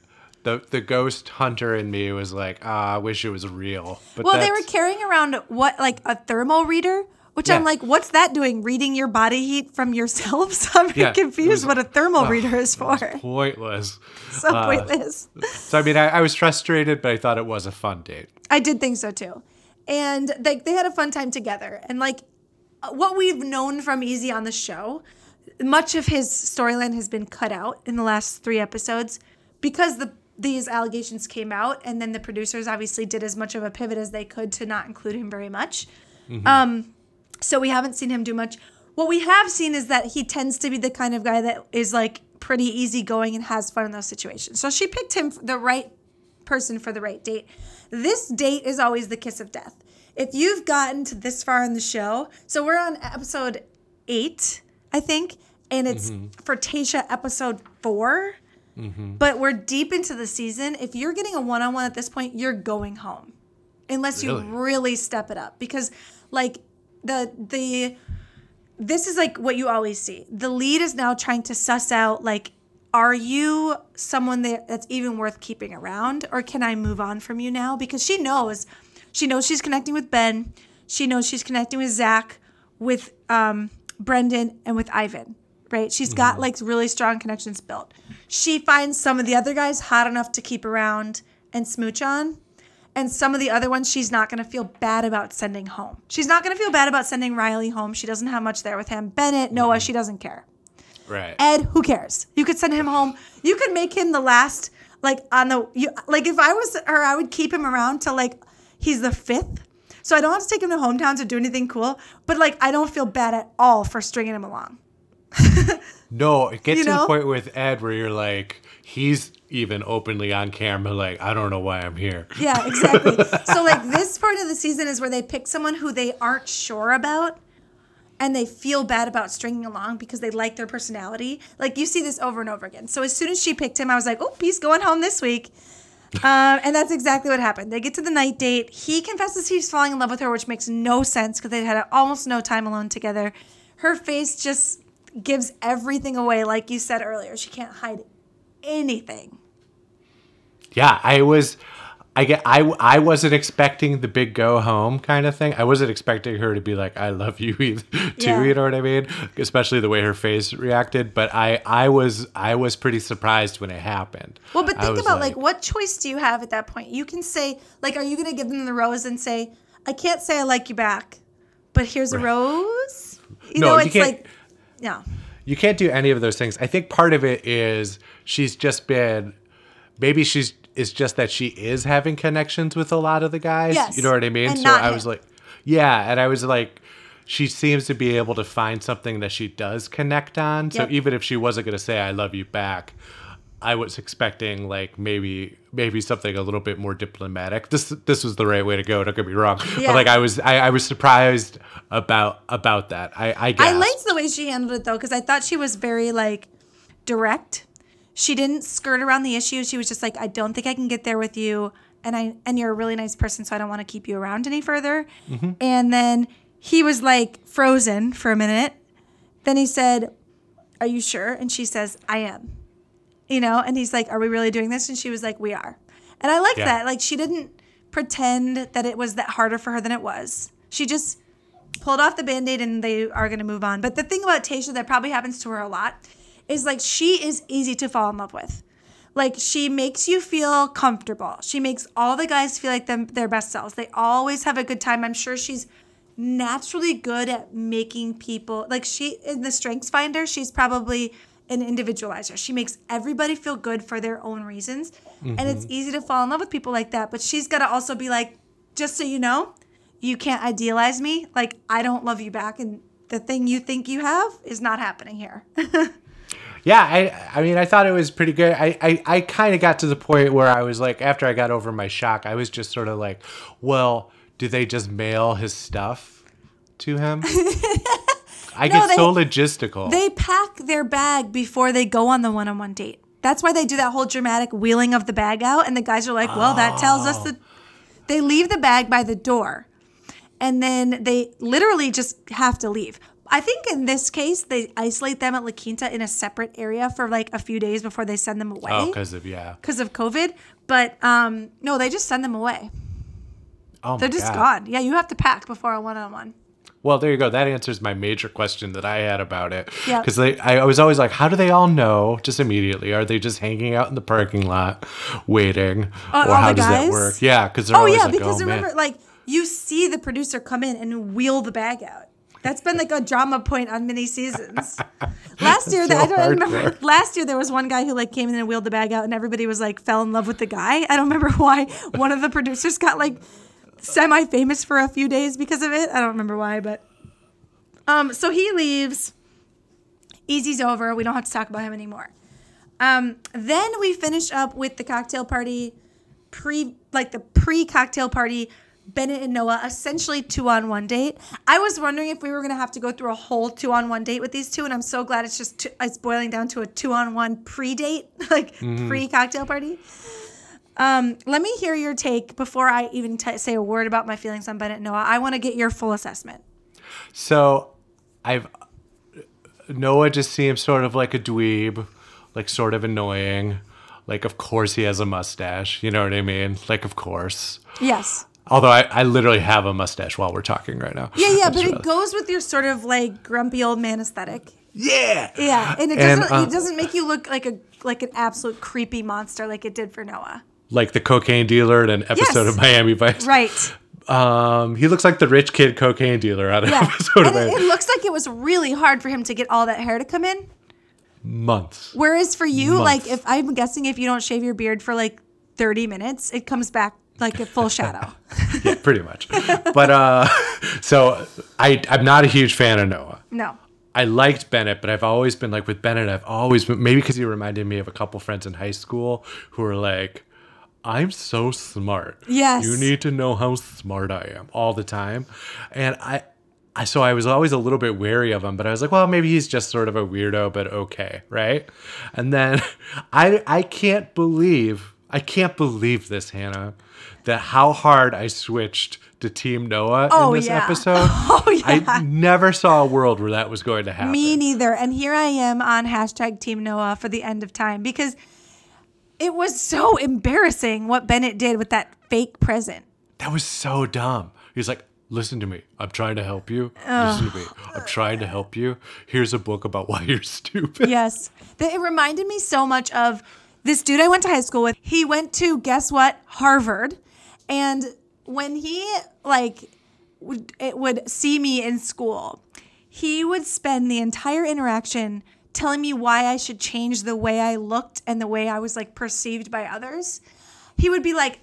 The the ghost hunter in me was like, ah, I wish it was real. But Well, they were carrying around what like a thermal reader, which I'm like, what's that doing? Reading your body heat from yourselves? I'm Yeah, confused was- what a thermal reader is for. pointless. so uh, pointless. So I mean, I, I was frustrated, but I thought it was a fun date. I did think so too. And like they had a fun time together. And like what we've known from Eazy on the show, much of his storyline has been cut out in the last 3 episodes because the these allegations came out and then the producers obviously did as much of a pivot as they could to not include him very much. Um so we haven't seen him do much. What we have seen is that he tends to be the kind of guy that is like pretty easygoing and has fun in those situations. So she picked him the right person for the right date. This date is always the kiss of death. If you've gotten to this far in the show, so we're on episode eight, I think, and it's mm-hmm. for Tayshia episode 4 mm-hmm. But we're deep into the season. If you're getting a one on one at this point, you're going home, unless Really? you really step it up. Because like the the this is like what you always see. The lead is now trying to suss out like, are you someone that, that's even worth keeping around, or can I move on from you now? Because she knows, she knows she's connecting with Ben. She knows she's connecting with Zach, with um, Brendan, and with Ivan. Right? She's got like really strong connections built. She finds some of the other guys hot enough to keep around and smooch on. And some of the other ones, she's not going to feel bad about sending home. She's not going to feel bad about sending Riley home. She doesn't have much there with him. Bennett, Noah, mm-hmm. she doesn't care. Right. Ed, who cares? You could send him home. You could make him the last, like on the, you, like if I was her, I would keep him around till like he's the fifth. So I don't have to take him to hometowns or do anything cool. But like I don't feel bad at all for stringing him along. No, it gets You to the point with Ed where you're like, he's even openly on camera, like, I don't know why I'm here. Yeah, exactly. so like this part of the season is where they pick someone who they aren't sure about and they feel bad about stringing along because they like their personality. Like you see this over and over again. So as soon as she picked him, I was like, "Oh, he's going home this week." Um, and that's exactly what happened. They get to the night date. He confesses he's falling in love with her, which makes no sense because they had almost no time alone together. Her face just gives everything away, like you said earlier. She can't hide anything. Yeah, I was. I get. I I wasn't expecting the big go home kind of thing. I wasn't expecting her to be like, "I love you," either, too. Yeah. You know what I mean? Especially the way her face reacted. But I I was I was pretty surprised when it happened. Well, but think about like, what choice do you have at that point? You can say like, are you going to give them the rose and say, I can't say I like you back, but here's a rose. You No, know, you it's can't- like, yeah, you can't do any of those things. I think part of it is she's just been maybe she's it's just that she is having connections with a lot of the guys. Yes, You know what I mean? and so I was him. like yeah, and I was like she seems to be able to find something that she does connect on. So even if she wasn't going to say I love you back, I was expecting like maybe maybe something a little bit more diplomatic. This this was the right way to go. Don't get me wrong, Yeah. but like I was I, I was surprised about about that. I I I liked the way she handled it though because I thought she was very like direct. She didn't skirt around the issue. She was just like, I don't think I can get there with you, and I and you're a really nice person, so I don't want to keep you around any further. Mm-hmm. And then he was like frozen for a minute. Then he said, "Are you sure?" And she says, "I am." You know, and he's like, "Are we really doing this?" And she was like, "We are." And I like Yeah. that. Like she didn't pretend that it was that harder for her than it was. She just pulled off the band-aid and they are going to move on. But the thing about Tayshia that probably happens to her a lot is like she is easy to fall in love with. Like she makes you feel comfortable. She makes all the guys feel like them their best selves. They always have a good time. I'm sure she's naturally good at making people like she in the strengths finder, she's probably an individualizer. She makes everybody feel good for their own reasons. And it's mm-hmm. easy to fall in love with people like that. But she's got to also be like, just so you know, you can't idealize me. Like, I don't love you back. And the thing you think you have is not happening here. Yeah, I I mean I thought it was pretty good. I I, I kind of got to the point where I was like after I got over my shock, I was just sort of like, well, do they just mail his stuff to him? I get they- so logistical. they pack their bag before they go on the one on one date. That's why they do that whole dramatic wheeling of the bag out. And the guys are like, well, that tells us that they leave the bag by the door. And then they literally just have to leave. I think in this case, they isolate them at La Quinta in a separate area for like a few days before they send them away. oh, because of yeah. because of COVID. But um, no, they just send them away. Oh, my god. They're just God. gone. Yeah, you have to pack before a one on one. Well, there you go. That answers my major question that I had about it. Yeah. Because I, I was always like, how do they all know just immediately? Are they just hanging out in the parking lot waiting? Oh, or how does guys? that work? Yeah, because they're Oh always yeah, like, because oh, remember, man. like you see the producer come in and wheel the bag out. That's been like a drama point on many seasons. Last year, So I don't remember. hardcore. Last year there was one guy who like came in and wheeled the bag out, and everybody was like fell in love with the guy. I don't remember why. One of the producers got like semi-famous for a few days because of it. I don't remember why, but um, so he leaves. Eazy's over. We don't have to talk about him anymore. Um, then we finish up with the cocktail party, pre like the pre cocktail party. Bennett and Noah essentially two on one date. I was wondering if we were gonna have to go through a whole two on one date with these two, and I'm so glad it's just two, it's boiling down to a two on one pre date, like pre cocktail party. Um, let me hear your take before I even t- say a word about my feelings on Bennett and Noah. I want to get your full assessment. So, I've Noah just seems sort of like a dweeb, like sort of annoying. Like, of course he has a mustache. You know what I mean? Like, of course. Yes. Although I, I literally have a mustache while we're talking right now. Yeah, yeah, but just it goes with your sort of like grumpy old man aesthetic. yeah. Yeah, and it doesn't uh, it doesn't make you look like a like an absolute creepy monster like it did for Noah. Like the cocaine dealer in an episode Yes. of Miami Vice. Right. Um, he looks like the rich kid cocaine dealer on an Yeah. episode and of it, it looks like it was really hard for him to get all that hair to come in. Months. Whereas for you, Months. like if I'm guessing if you don't shave your beard for like 30 minutes, it comes back like a full shadow. Yeah, pretty much. But uh, so I I'm not a huge fan of Noah. no. I liked Bennett, but I've always been like with Bennett. I've always been maybe because he reminded me of a couple friends in high school who were like, "I'm so smart. Yes. you need to know how smart I am all the time," and I. I, so I was always a little bit wary of him, but I was like, well, maybe he's just sort of a weirdo, but okay, right? And then I I can't believe I can't believe this, Hannah, that how hard I switched to Team Noah Oh, in this yeah. episode. Oh, yeah. I never saw a world where that was going to happen. Me neither. And here I am on hashtag Team Noah for the end of time because it was so embarrassing what Bennett did with that fake present. That was so dumb. He's like, listen to me. I'm trying to help you. Listen to me. I'm trying to help you. Here's a book about why you're stupid. Yes. It reminded me so much of this dude I went to high school with. He went to, guess what? Harvard. And when he, like, would, it would see me in school, he would spend the entire interaction telling me why I should change the way I looked and the way I was, like, perceived by others. He would be like,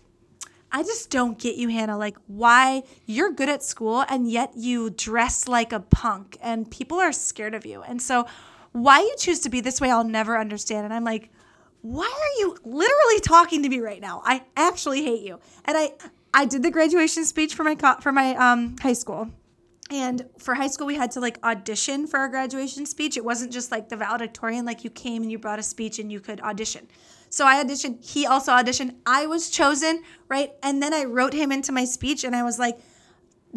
I just don't get you, Hannah. Like, why you're good at school and yet you dress like a punk and people are scared of you. And so, why you choose to be this way, I'll never understand. And I'm like, why are you literally talking to me right now? I actually hate you. And I, I did the graduation speech for my co- for my um, high school. And for high school, we had to like audition for our graduation speech. It wasn't just like the valedictorian, like you came and you brought a speech and you could audition. So I auditioned. He also auditioned. I was chosen, right? And then I wrote him into my speech and I was like,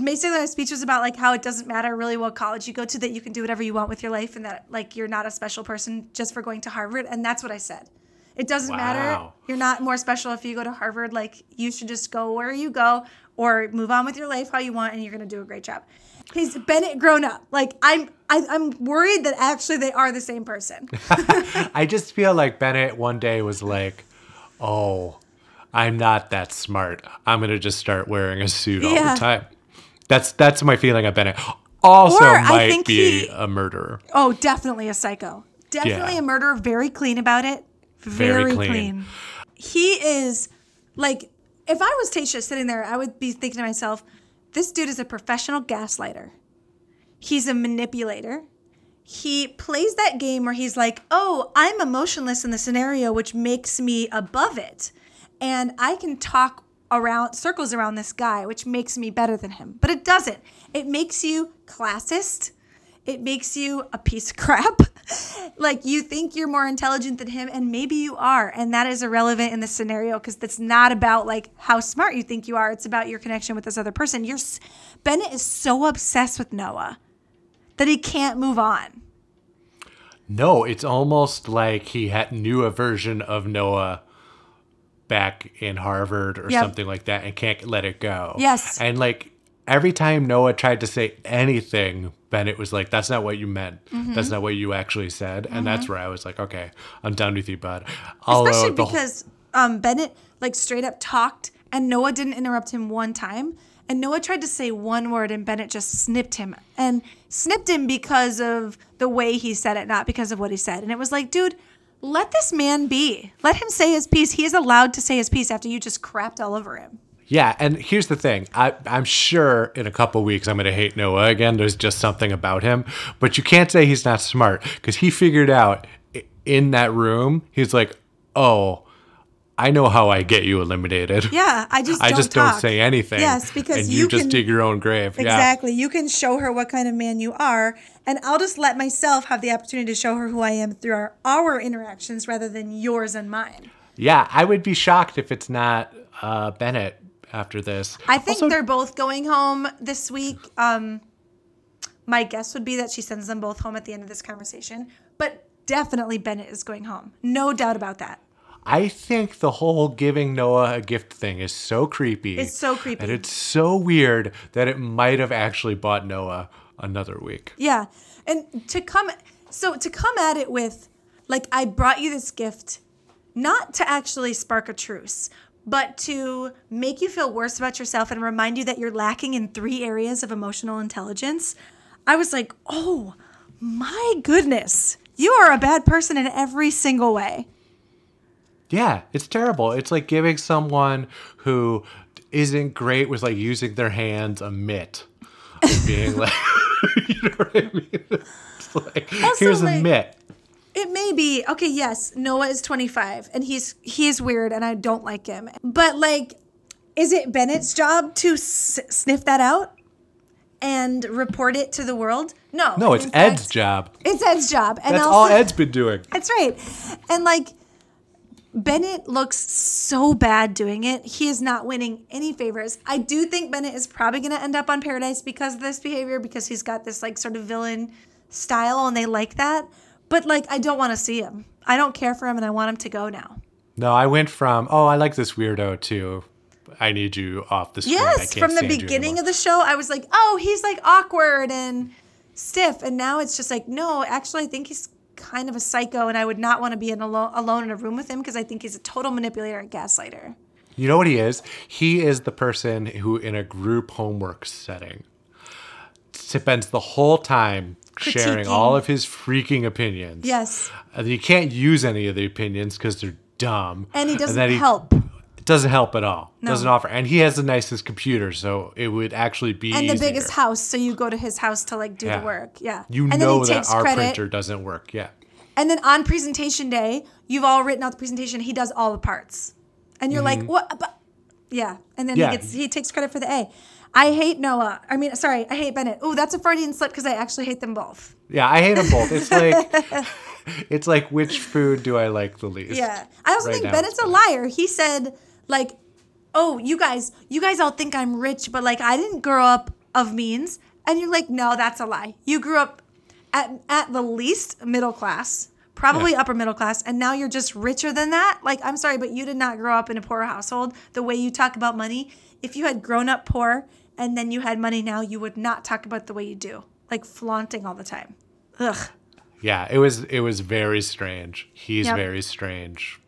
basically my speech was about like how it doesn't matter really what college you go to, that you can do whatever you want with your life and that like you're not a special person just for going to Harvard. And that's what I said. It doesn't matter. You're not more special if you go to Harvard. Like you should just go where you go or move on with your life how you want and you're gonna do a great job. He's Bennett grown up. Like I'm I, I'm worried that actually they are the same person. I just feel like Bennett one day was like, oh, I'm not that smart. I'm going to just start wearing a suit all Yeah. the time. That's that's my feeling of Bennett. Also Or I might think be he- a murderer. Oh, definitely a psycho. Definitely Yeah. a murderer. Very clean about it. Very, Very clean. clean. He is like, if I was Tayshia sitting there, I would be thinking to myself, this dude is a professional gaslighter. He's a manipulator. He plays that game where he's like, oh, I'm emotionless in the scenario, which makes me above it. And I can talk around circles around this guy, which makes me better than him. But it doesn't. It makes you classist. It makes you a piece of crap. like you think you're more intelligent than him, and maybe you are. And that is irrelevant in this scenario because it's not about like how smart you think you are. It's about your connection with this other person. You're s- Bennett is so obsessed with Noah that he can't move on. No, it's almost like he had knew a version of Noah back in Harvard or Yep. something like that and can't let it go. Yes. And like every time Noah tried to say anything, Bennett was like, That's not what you meant. Mm-hmm. That's not what you actually said. And that's where I was like, Okay, I'm done with you, bud. Although Especially whole- because um, Bennett like straight up talked and Noah didn't interrupt him one time. And Noah tried to say one word and Bennett just snipped him and snipped him because of the way he said it, not because of what he said. And it was like, dude, let this man be. Let him say his piece. He is allowed to say his piece after you just crapped all over him. Yeah, and here's the thing. I, I'm sure in a couple weeks I'm going to hate Noah again. There's just something about him. But you can't say he's not smart because he figured out in that room, he's like, oh, I know how I get you eliminated. Yeah, I just I don't just talk. don't say anything. Yes, because you you, just can- dig your own grave. Yeah. Exactly. You can show her what kind of man you are, and I'll just let myself have the opportunity to show her who I am through our, our interactions rather than yours and mine. Yeah, I would be shocked if it's not uh, Bennett after this. I think Also- they're both going home this week. Um, my guess would be that she sends them both home at the end of this conversation, but definitely Bennett is going home. No doubt about that. I think the whole giving Noah a gift thing is so creepy. It's so creepy. And it's so weird that it might have actually bought Noah another week. Yeah. And to come so to come at it with like I brought you this gift not to actually spark a truce, but to make you feel worse about yourself and remind you that you're lacking in three areas of emotional intelligence, I was like, oh my goodness, you are a bad person in every single way. Yeah, it's terrible. It's like giving someone who isn't great with like using their hands a mitt. Being like, you know what I mean? It's like, Also, here's a mitt. It may be okay. Yes, Noah is 25, and he's he's weird, and I don't like him. But like, is it Bennett's job to s- sniff that out and report it to the world? No. No, it's In Ed's job. It's Ed's job, and That's also, all Ed's been doing. That's right, and like. Bennett looks so bad doing it. He is not winning any favors. I do think Bennett is probably going to end up on Paradise because of this behavior, because he's got this like sort of villain style and they like that. But like, I don't want to see him. I don't care for him and I want him to go now. No, I went from oh, I like this weirdo to I need you off the screen. I Yes, from the beginning of the show, I was like, oh, he's like awkward and stiff. And now it's just like, no, actually, I think he's kind of a psycho and I would not want to be in alo- alone in a room with him because I think he's a total manipulator and gaslighter. You know what he is? He is the person who, in a group homework setting, spends the whole time sharing all of his freaking opinions. Yes. And you can't use any of the opinions because they're dumb. And he doesn't then help. It doesn't help at all. No. Doesn't offer. And he has the nicest computer, so it would actually be And the easier. biggest house, so you go to his house to like do Yeah. the work. Yeah. You and know then he that takes our credit. printer doesn't work. Yeah. And then on presentation day, you've all written out the presentation. He does all the parts, and you're like, what? But, yeah. And then Mm-hmm. Yeah. he gets he takes credit for the A. I hate Noah. I mean, sorry, I hate Bennett. Oh, that's a Freudian slip because I actually hate them both. Yeah, I hate them both. It's like it's like which food do I like the least? Yeah. I also Right think Bennett's a liar. He said, like, oh, you guys, you guys all think I'm rich, but like I didn't grow up of means. And you're like, no, that's a lie. You grew up at at the least middle class, probably Yeah. upper middle class, and now you're just richer than that. Like, I'm sorry, but you did not grow up in a poor household. The way you talk about money, if you had grown up poor and then you had money now, you would not talk about the way you do, like flaunting all the time. Ugh. Yeah, it was it was very strange. He's Yep. very strange.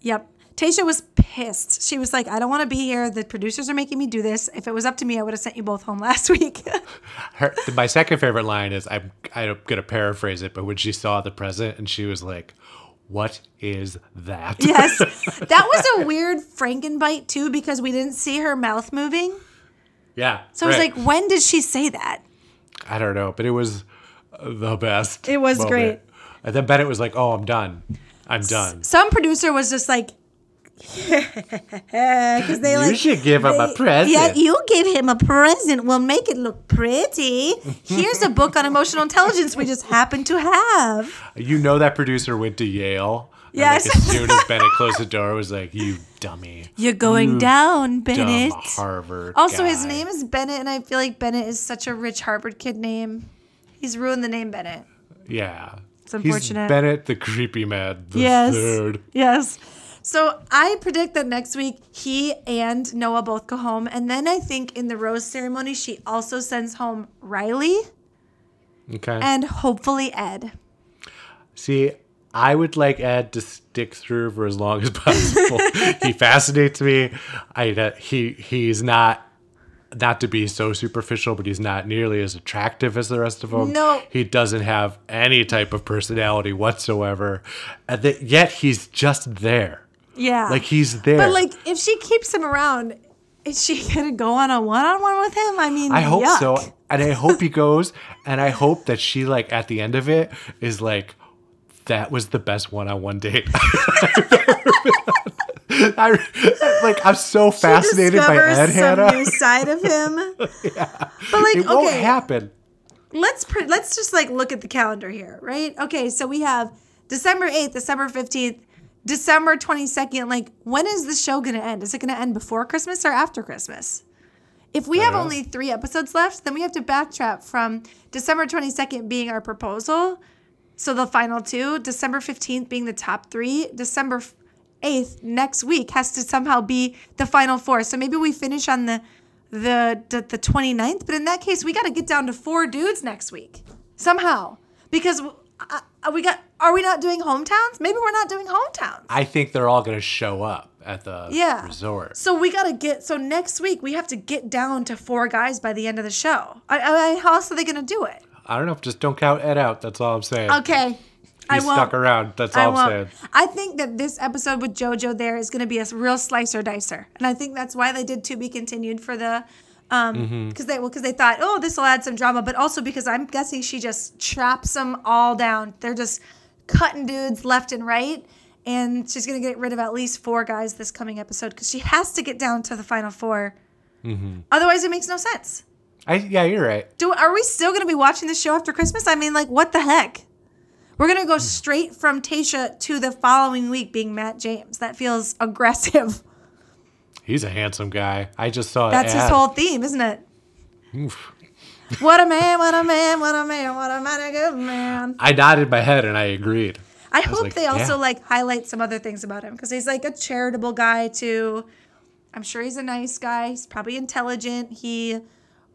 Yep. Tayshia was pissed. She was like, I don't want to be here. The producers are making me do this. If it was up to me, I would have sent you both home last week. Her, my second favorite line is I'm I'm gonna paraphrase it, but when she saw the present and she was like, "What is that?" yes. That was a weird Frankenbite, too, because we didn't see her mouth moving. Yeah. So I was like, when did she say that? I don't know, but it was the best. It was great. And then Bennett was like, "Oh, I'm done. I'm done." Some producer was just like, because they like You should give him a present. Yeah, you give him a present. We'll make it look pretty. Here's a book on emotional intelligence we just happen to have. You know that producer went to Yale. And, Yes. Like, as soon as Bennett closed the door, it was like, "You dummy, You're going down, dumb Bennett. Harvard." Also, his name is Bennett, and I feel like Bennett is such a rich Harvard kid name. He's ruined the name Bennett. Yeah. It's unfortunate. He's Bennett, the creepy man, the Yes. third. Yes. So I predict that next week he and Noah both go home. And then I think in the rose ceremony, she also sends home Riley Okay. and hopefully Ed. See, I would like Ed to stick through for as long as possible. he fascinates me. I uh, he he's not not to be so superficial, but he's not nearly as attractive as the rest of them. No. he doesn't have any type of personality whatsoever, and that yet he's just there. Yeah. Like he's there. But like, if she keeps him around, is she gonna go on a one-on-one with him? I mean, I hope yuck. so, and I hope he goes, and I hope that she like at the end of it is like, that was the best one-on-one date. I like I'm so fascinated by Ed some Hannah. new side of him. yeah. But like, It won't okay, happen. let's pre- let's just like look at the calendar here, right? Okay, so we have December 8th, December 15th, December 22nd. Like when is the show going to end? Is it going to end before Christmas or after Christmas? If we have know. only 3 episodes left, then we have to backtrack from December 22nd being our proposal, so the final two, December 15th being the top 3, December 8th next week has to somehow be the final four. So maybe we finish on the the the, the 29th, but in that case we got to get down to four dudes next week. Somehow. Because uh, uh, we got are we not doing hometowns? Maybe we're not doing hometowns. I think they're all going to show up at the Yeah. resort. So we gotta get. So next week we have to get down to four guys by the end of the show. I, I, how else are they gonna do it? I don't know. If just don't count Ed out. That's all I'm saying. Okay. I won't. stuck around. That's all I'm won't. saying. I think that this episode with JoJo there is going to be a real slicer dicer, and I think that's why they did to be continued for the, um, Mm-hmm. because they well because they thought oh this will add some drama, but also because I'm guessing she just traps them all down. They're just cutting dudes left and right, and she's going to get rid of at least four guys this coming episode because she has to get down to the final 4 Mm-hmm. Otherwise, it makes no sense. I, yeah, you're right. Do are we still going to be watching the show after Christmas? I mean, like, what the heck? We're going to go hmm. straight from Tayshia to the following week being Matt James. That feels aggressive. He's a handsome guy. I just saw That's his whole theme, isn't it? What a man, what a man, what a man, what a mighty good man. I nodded my head and I agreed. I hope like, they also yeah. like highlight some other things about him because he's like a charitable guy too. I'm sure he's a nice guy. He's probably intelligent. He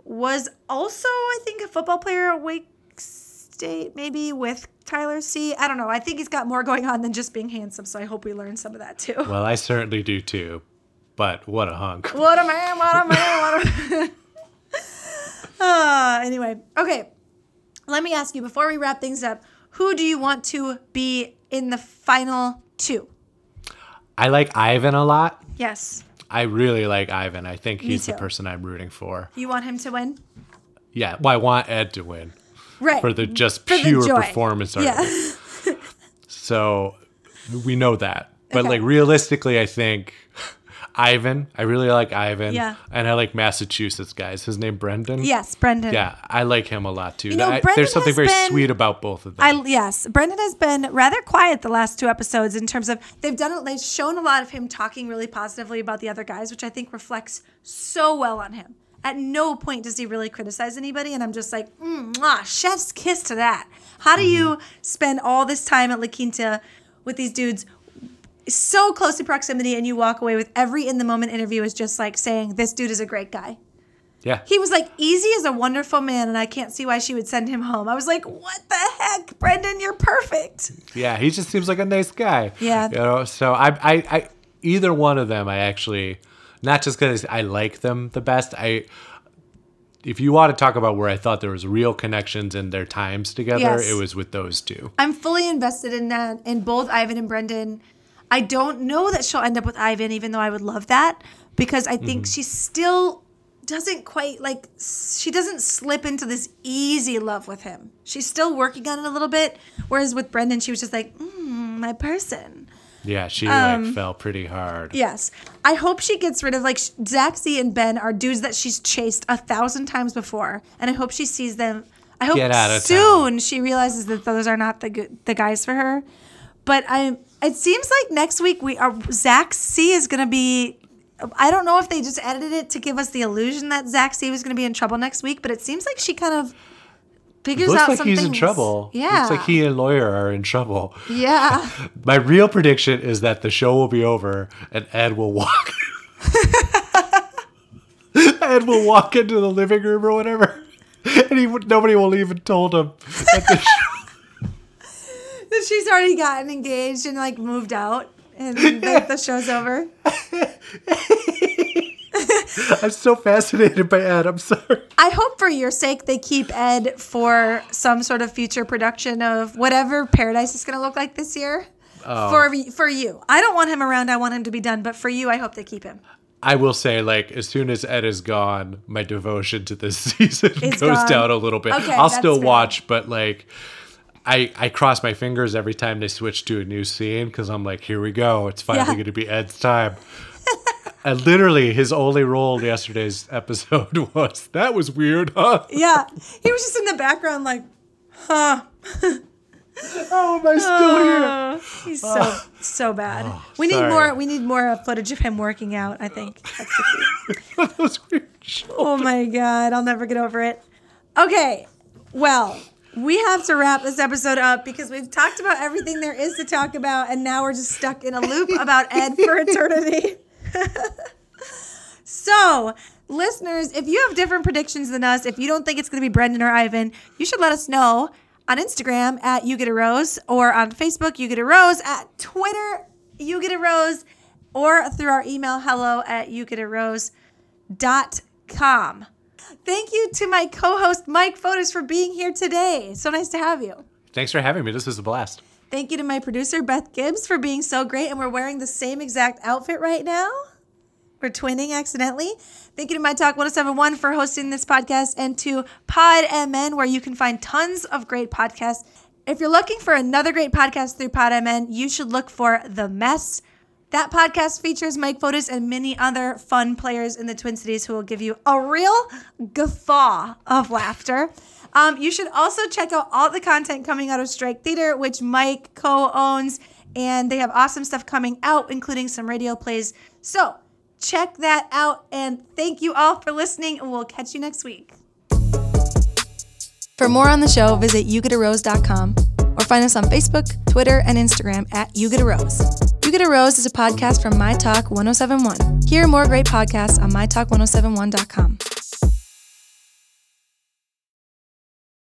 was also, I think, a football player at Wake State, maybe with Tyler C. I don't know. I think he's got more going on than just being handsome. So I hope we learn some of that too. Well, I certainly do too. But what a hunk. What a man! What a man! What a man! uh, anyway, okay. Let me ask you before we wrap things up. Who do you want to be in the final two? I like Ivan a lot. Yes. I really like Ivan. I think he's the person I'm rooting for. You want him to win? Yeah, well, I want Ed to win Right. for the just For pure joy. performance art. Yeah. So we know that. But Okay. like realistically, I think Ivan. I really like Ivan. Yeah. And I like Massachusetts guys. His name Brendan. yes, Brendan. Yeah, I like him a lot too. You know, I- there's something very been- sweet about both of them. I yes, Brendan has been rather quiet the last two episodes in terms of they've done they've shown a lot of him talking really positively about the other guys, which I think reflects so well on him. At no point does he really criticize anybody, and I'm just like, mm, mwah, chef's kiss to that. How do you spend all this time at La Quinta with these dudes so close in proximity, and you walk away with every in the moment interview is just like saying this dude is a great guy. yeah. He was like, Eazy is a wonderful man, and I can't see why she would send him home. I was like, what the heck, Brendan? You're perfect. Yeah, he just seems like a nice guy. Yeah. You know, so I, I, I either one of them, I actually, not just because I like them the best. I, if you want to talk about where I thought there was real connections in their times together, Yes. it was with those two. I'm fully invested in that, in both Ivan and Brendan. I don't know that she'll end up with Ivan, even though I would love that, because I think she still doesn't quite like, she doesn't slip into this easy love with him. She's still working on it a little bit. Whereas with Brendan, she was just like, mm, my person. Yeah, she Um, like fell pretty hard. Yes. I hope she gets rid of like Zach C and Ben are dudes that she's chased a thousand times before, and I hope she sees them. I hope Get out of soon she realizes that those are not the good, the guys for her. But I, it seems like next week we are Zach C is gonna be. I don't know if they just edited it to give us the illusion that Zach C was gonna be in trouble next week, but it seems like she kind of figures out. Looks out like he's in trouble. Yeah. Looks like he and lawyer are in trouble. Yeah. My real prediction is that the show will be over and Ed will walk. Ed will walk into the living room or whatever, and he nobody will even told him. That the show, that she's already gotten engaged and like moved out and the, the show's over. I'm so fascinated by Ed. I'm sorry. I hope for your sake they keep Ed for some sort of future production of whatever Paradise is going to look like this year. Oh. For for you, I don't want him around. I want him to be done. But for you, I hope they keep him. I will say, like, as soon as Ed is gone, my devotion to this season It's goes gone. down a little bit. Okay, I'll still fair. watch, but like, I I cross my fingers every time they switch to a new scene because I'm like, here we go. It's finally Yeah. going to be Ed's time. and literally, his only role in yesterday's episode was that was weird, huh? Yeah, he was just in the background, like, huh. Oh, am I still here? Uh, he's so so bad. we need sorry. more. We need more footage of him working out. I think. That's the key. that was weird. Oh my god, I'll never get over it. Okay, well, we have to wrap this episode up because we've talked about everything there is to talk about, and now we're just stuck in a loop about Ed for eternity. so, listeners, if you have different predictions than us, if you don't think it's going to be Brendan or Ivan, you should let us know on Instagram at You Get a Rose or on Facebook, You Get a Rose, at Twitter, You Get a Rose. or through our email hello at yougetarose.com. Thank you to my co host, Mike Fotis, for being here today. So nice to have you. Thanks for having me. This was a blast. Thank you to my producer, Beth Gibbs, for being so great. And we're wearing the same exact outfit right now. We're twinning accidentally. Thank you to My Talk 1071 for hosting this podcast and to Pod MN, where you can find tons of great podcasts. If you're looking for another great podcast through Pod MN, you should look for The Mess. That podcast features Mike Fotis and many other fun players in the Twin Cities who will give you a real guffaw of laughter. Um, you should also check out all the content coming out of Strike Theater, which Mike co owns, and they have awesome stuff coming out, including some radio plays. So check that out, and thank you all for listening, and we'll catch you next week. For more on the show, visit yougetarose.com or find us on Facebook, Twitter, and Instagram at You Get a Rose. You Get a Rose is a podcast from My Talk 1071. Hear more great podcasts on mytalk1071.com.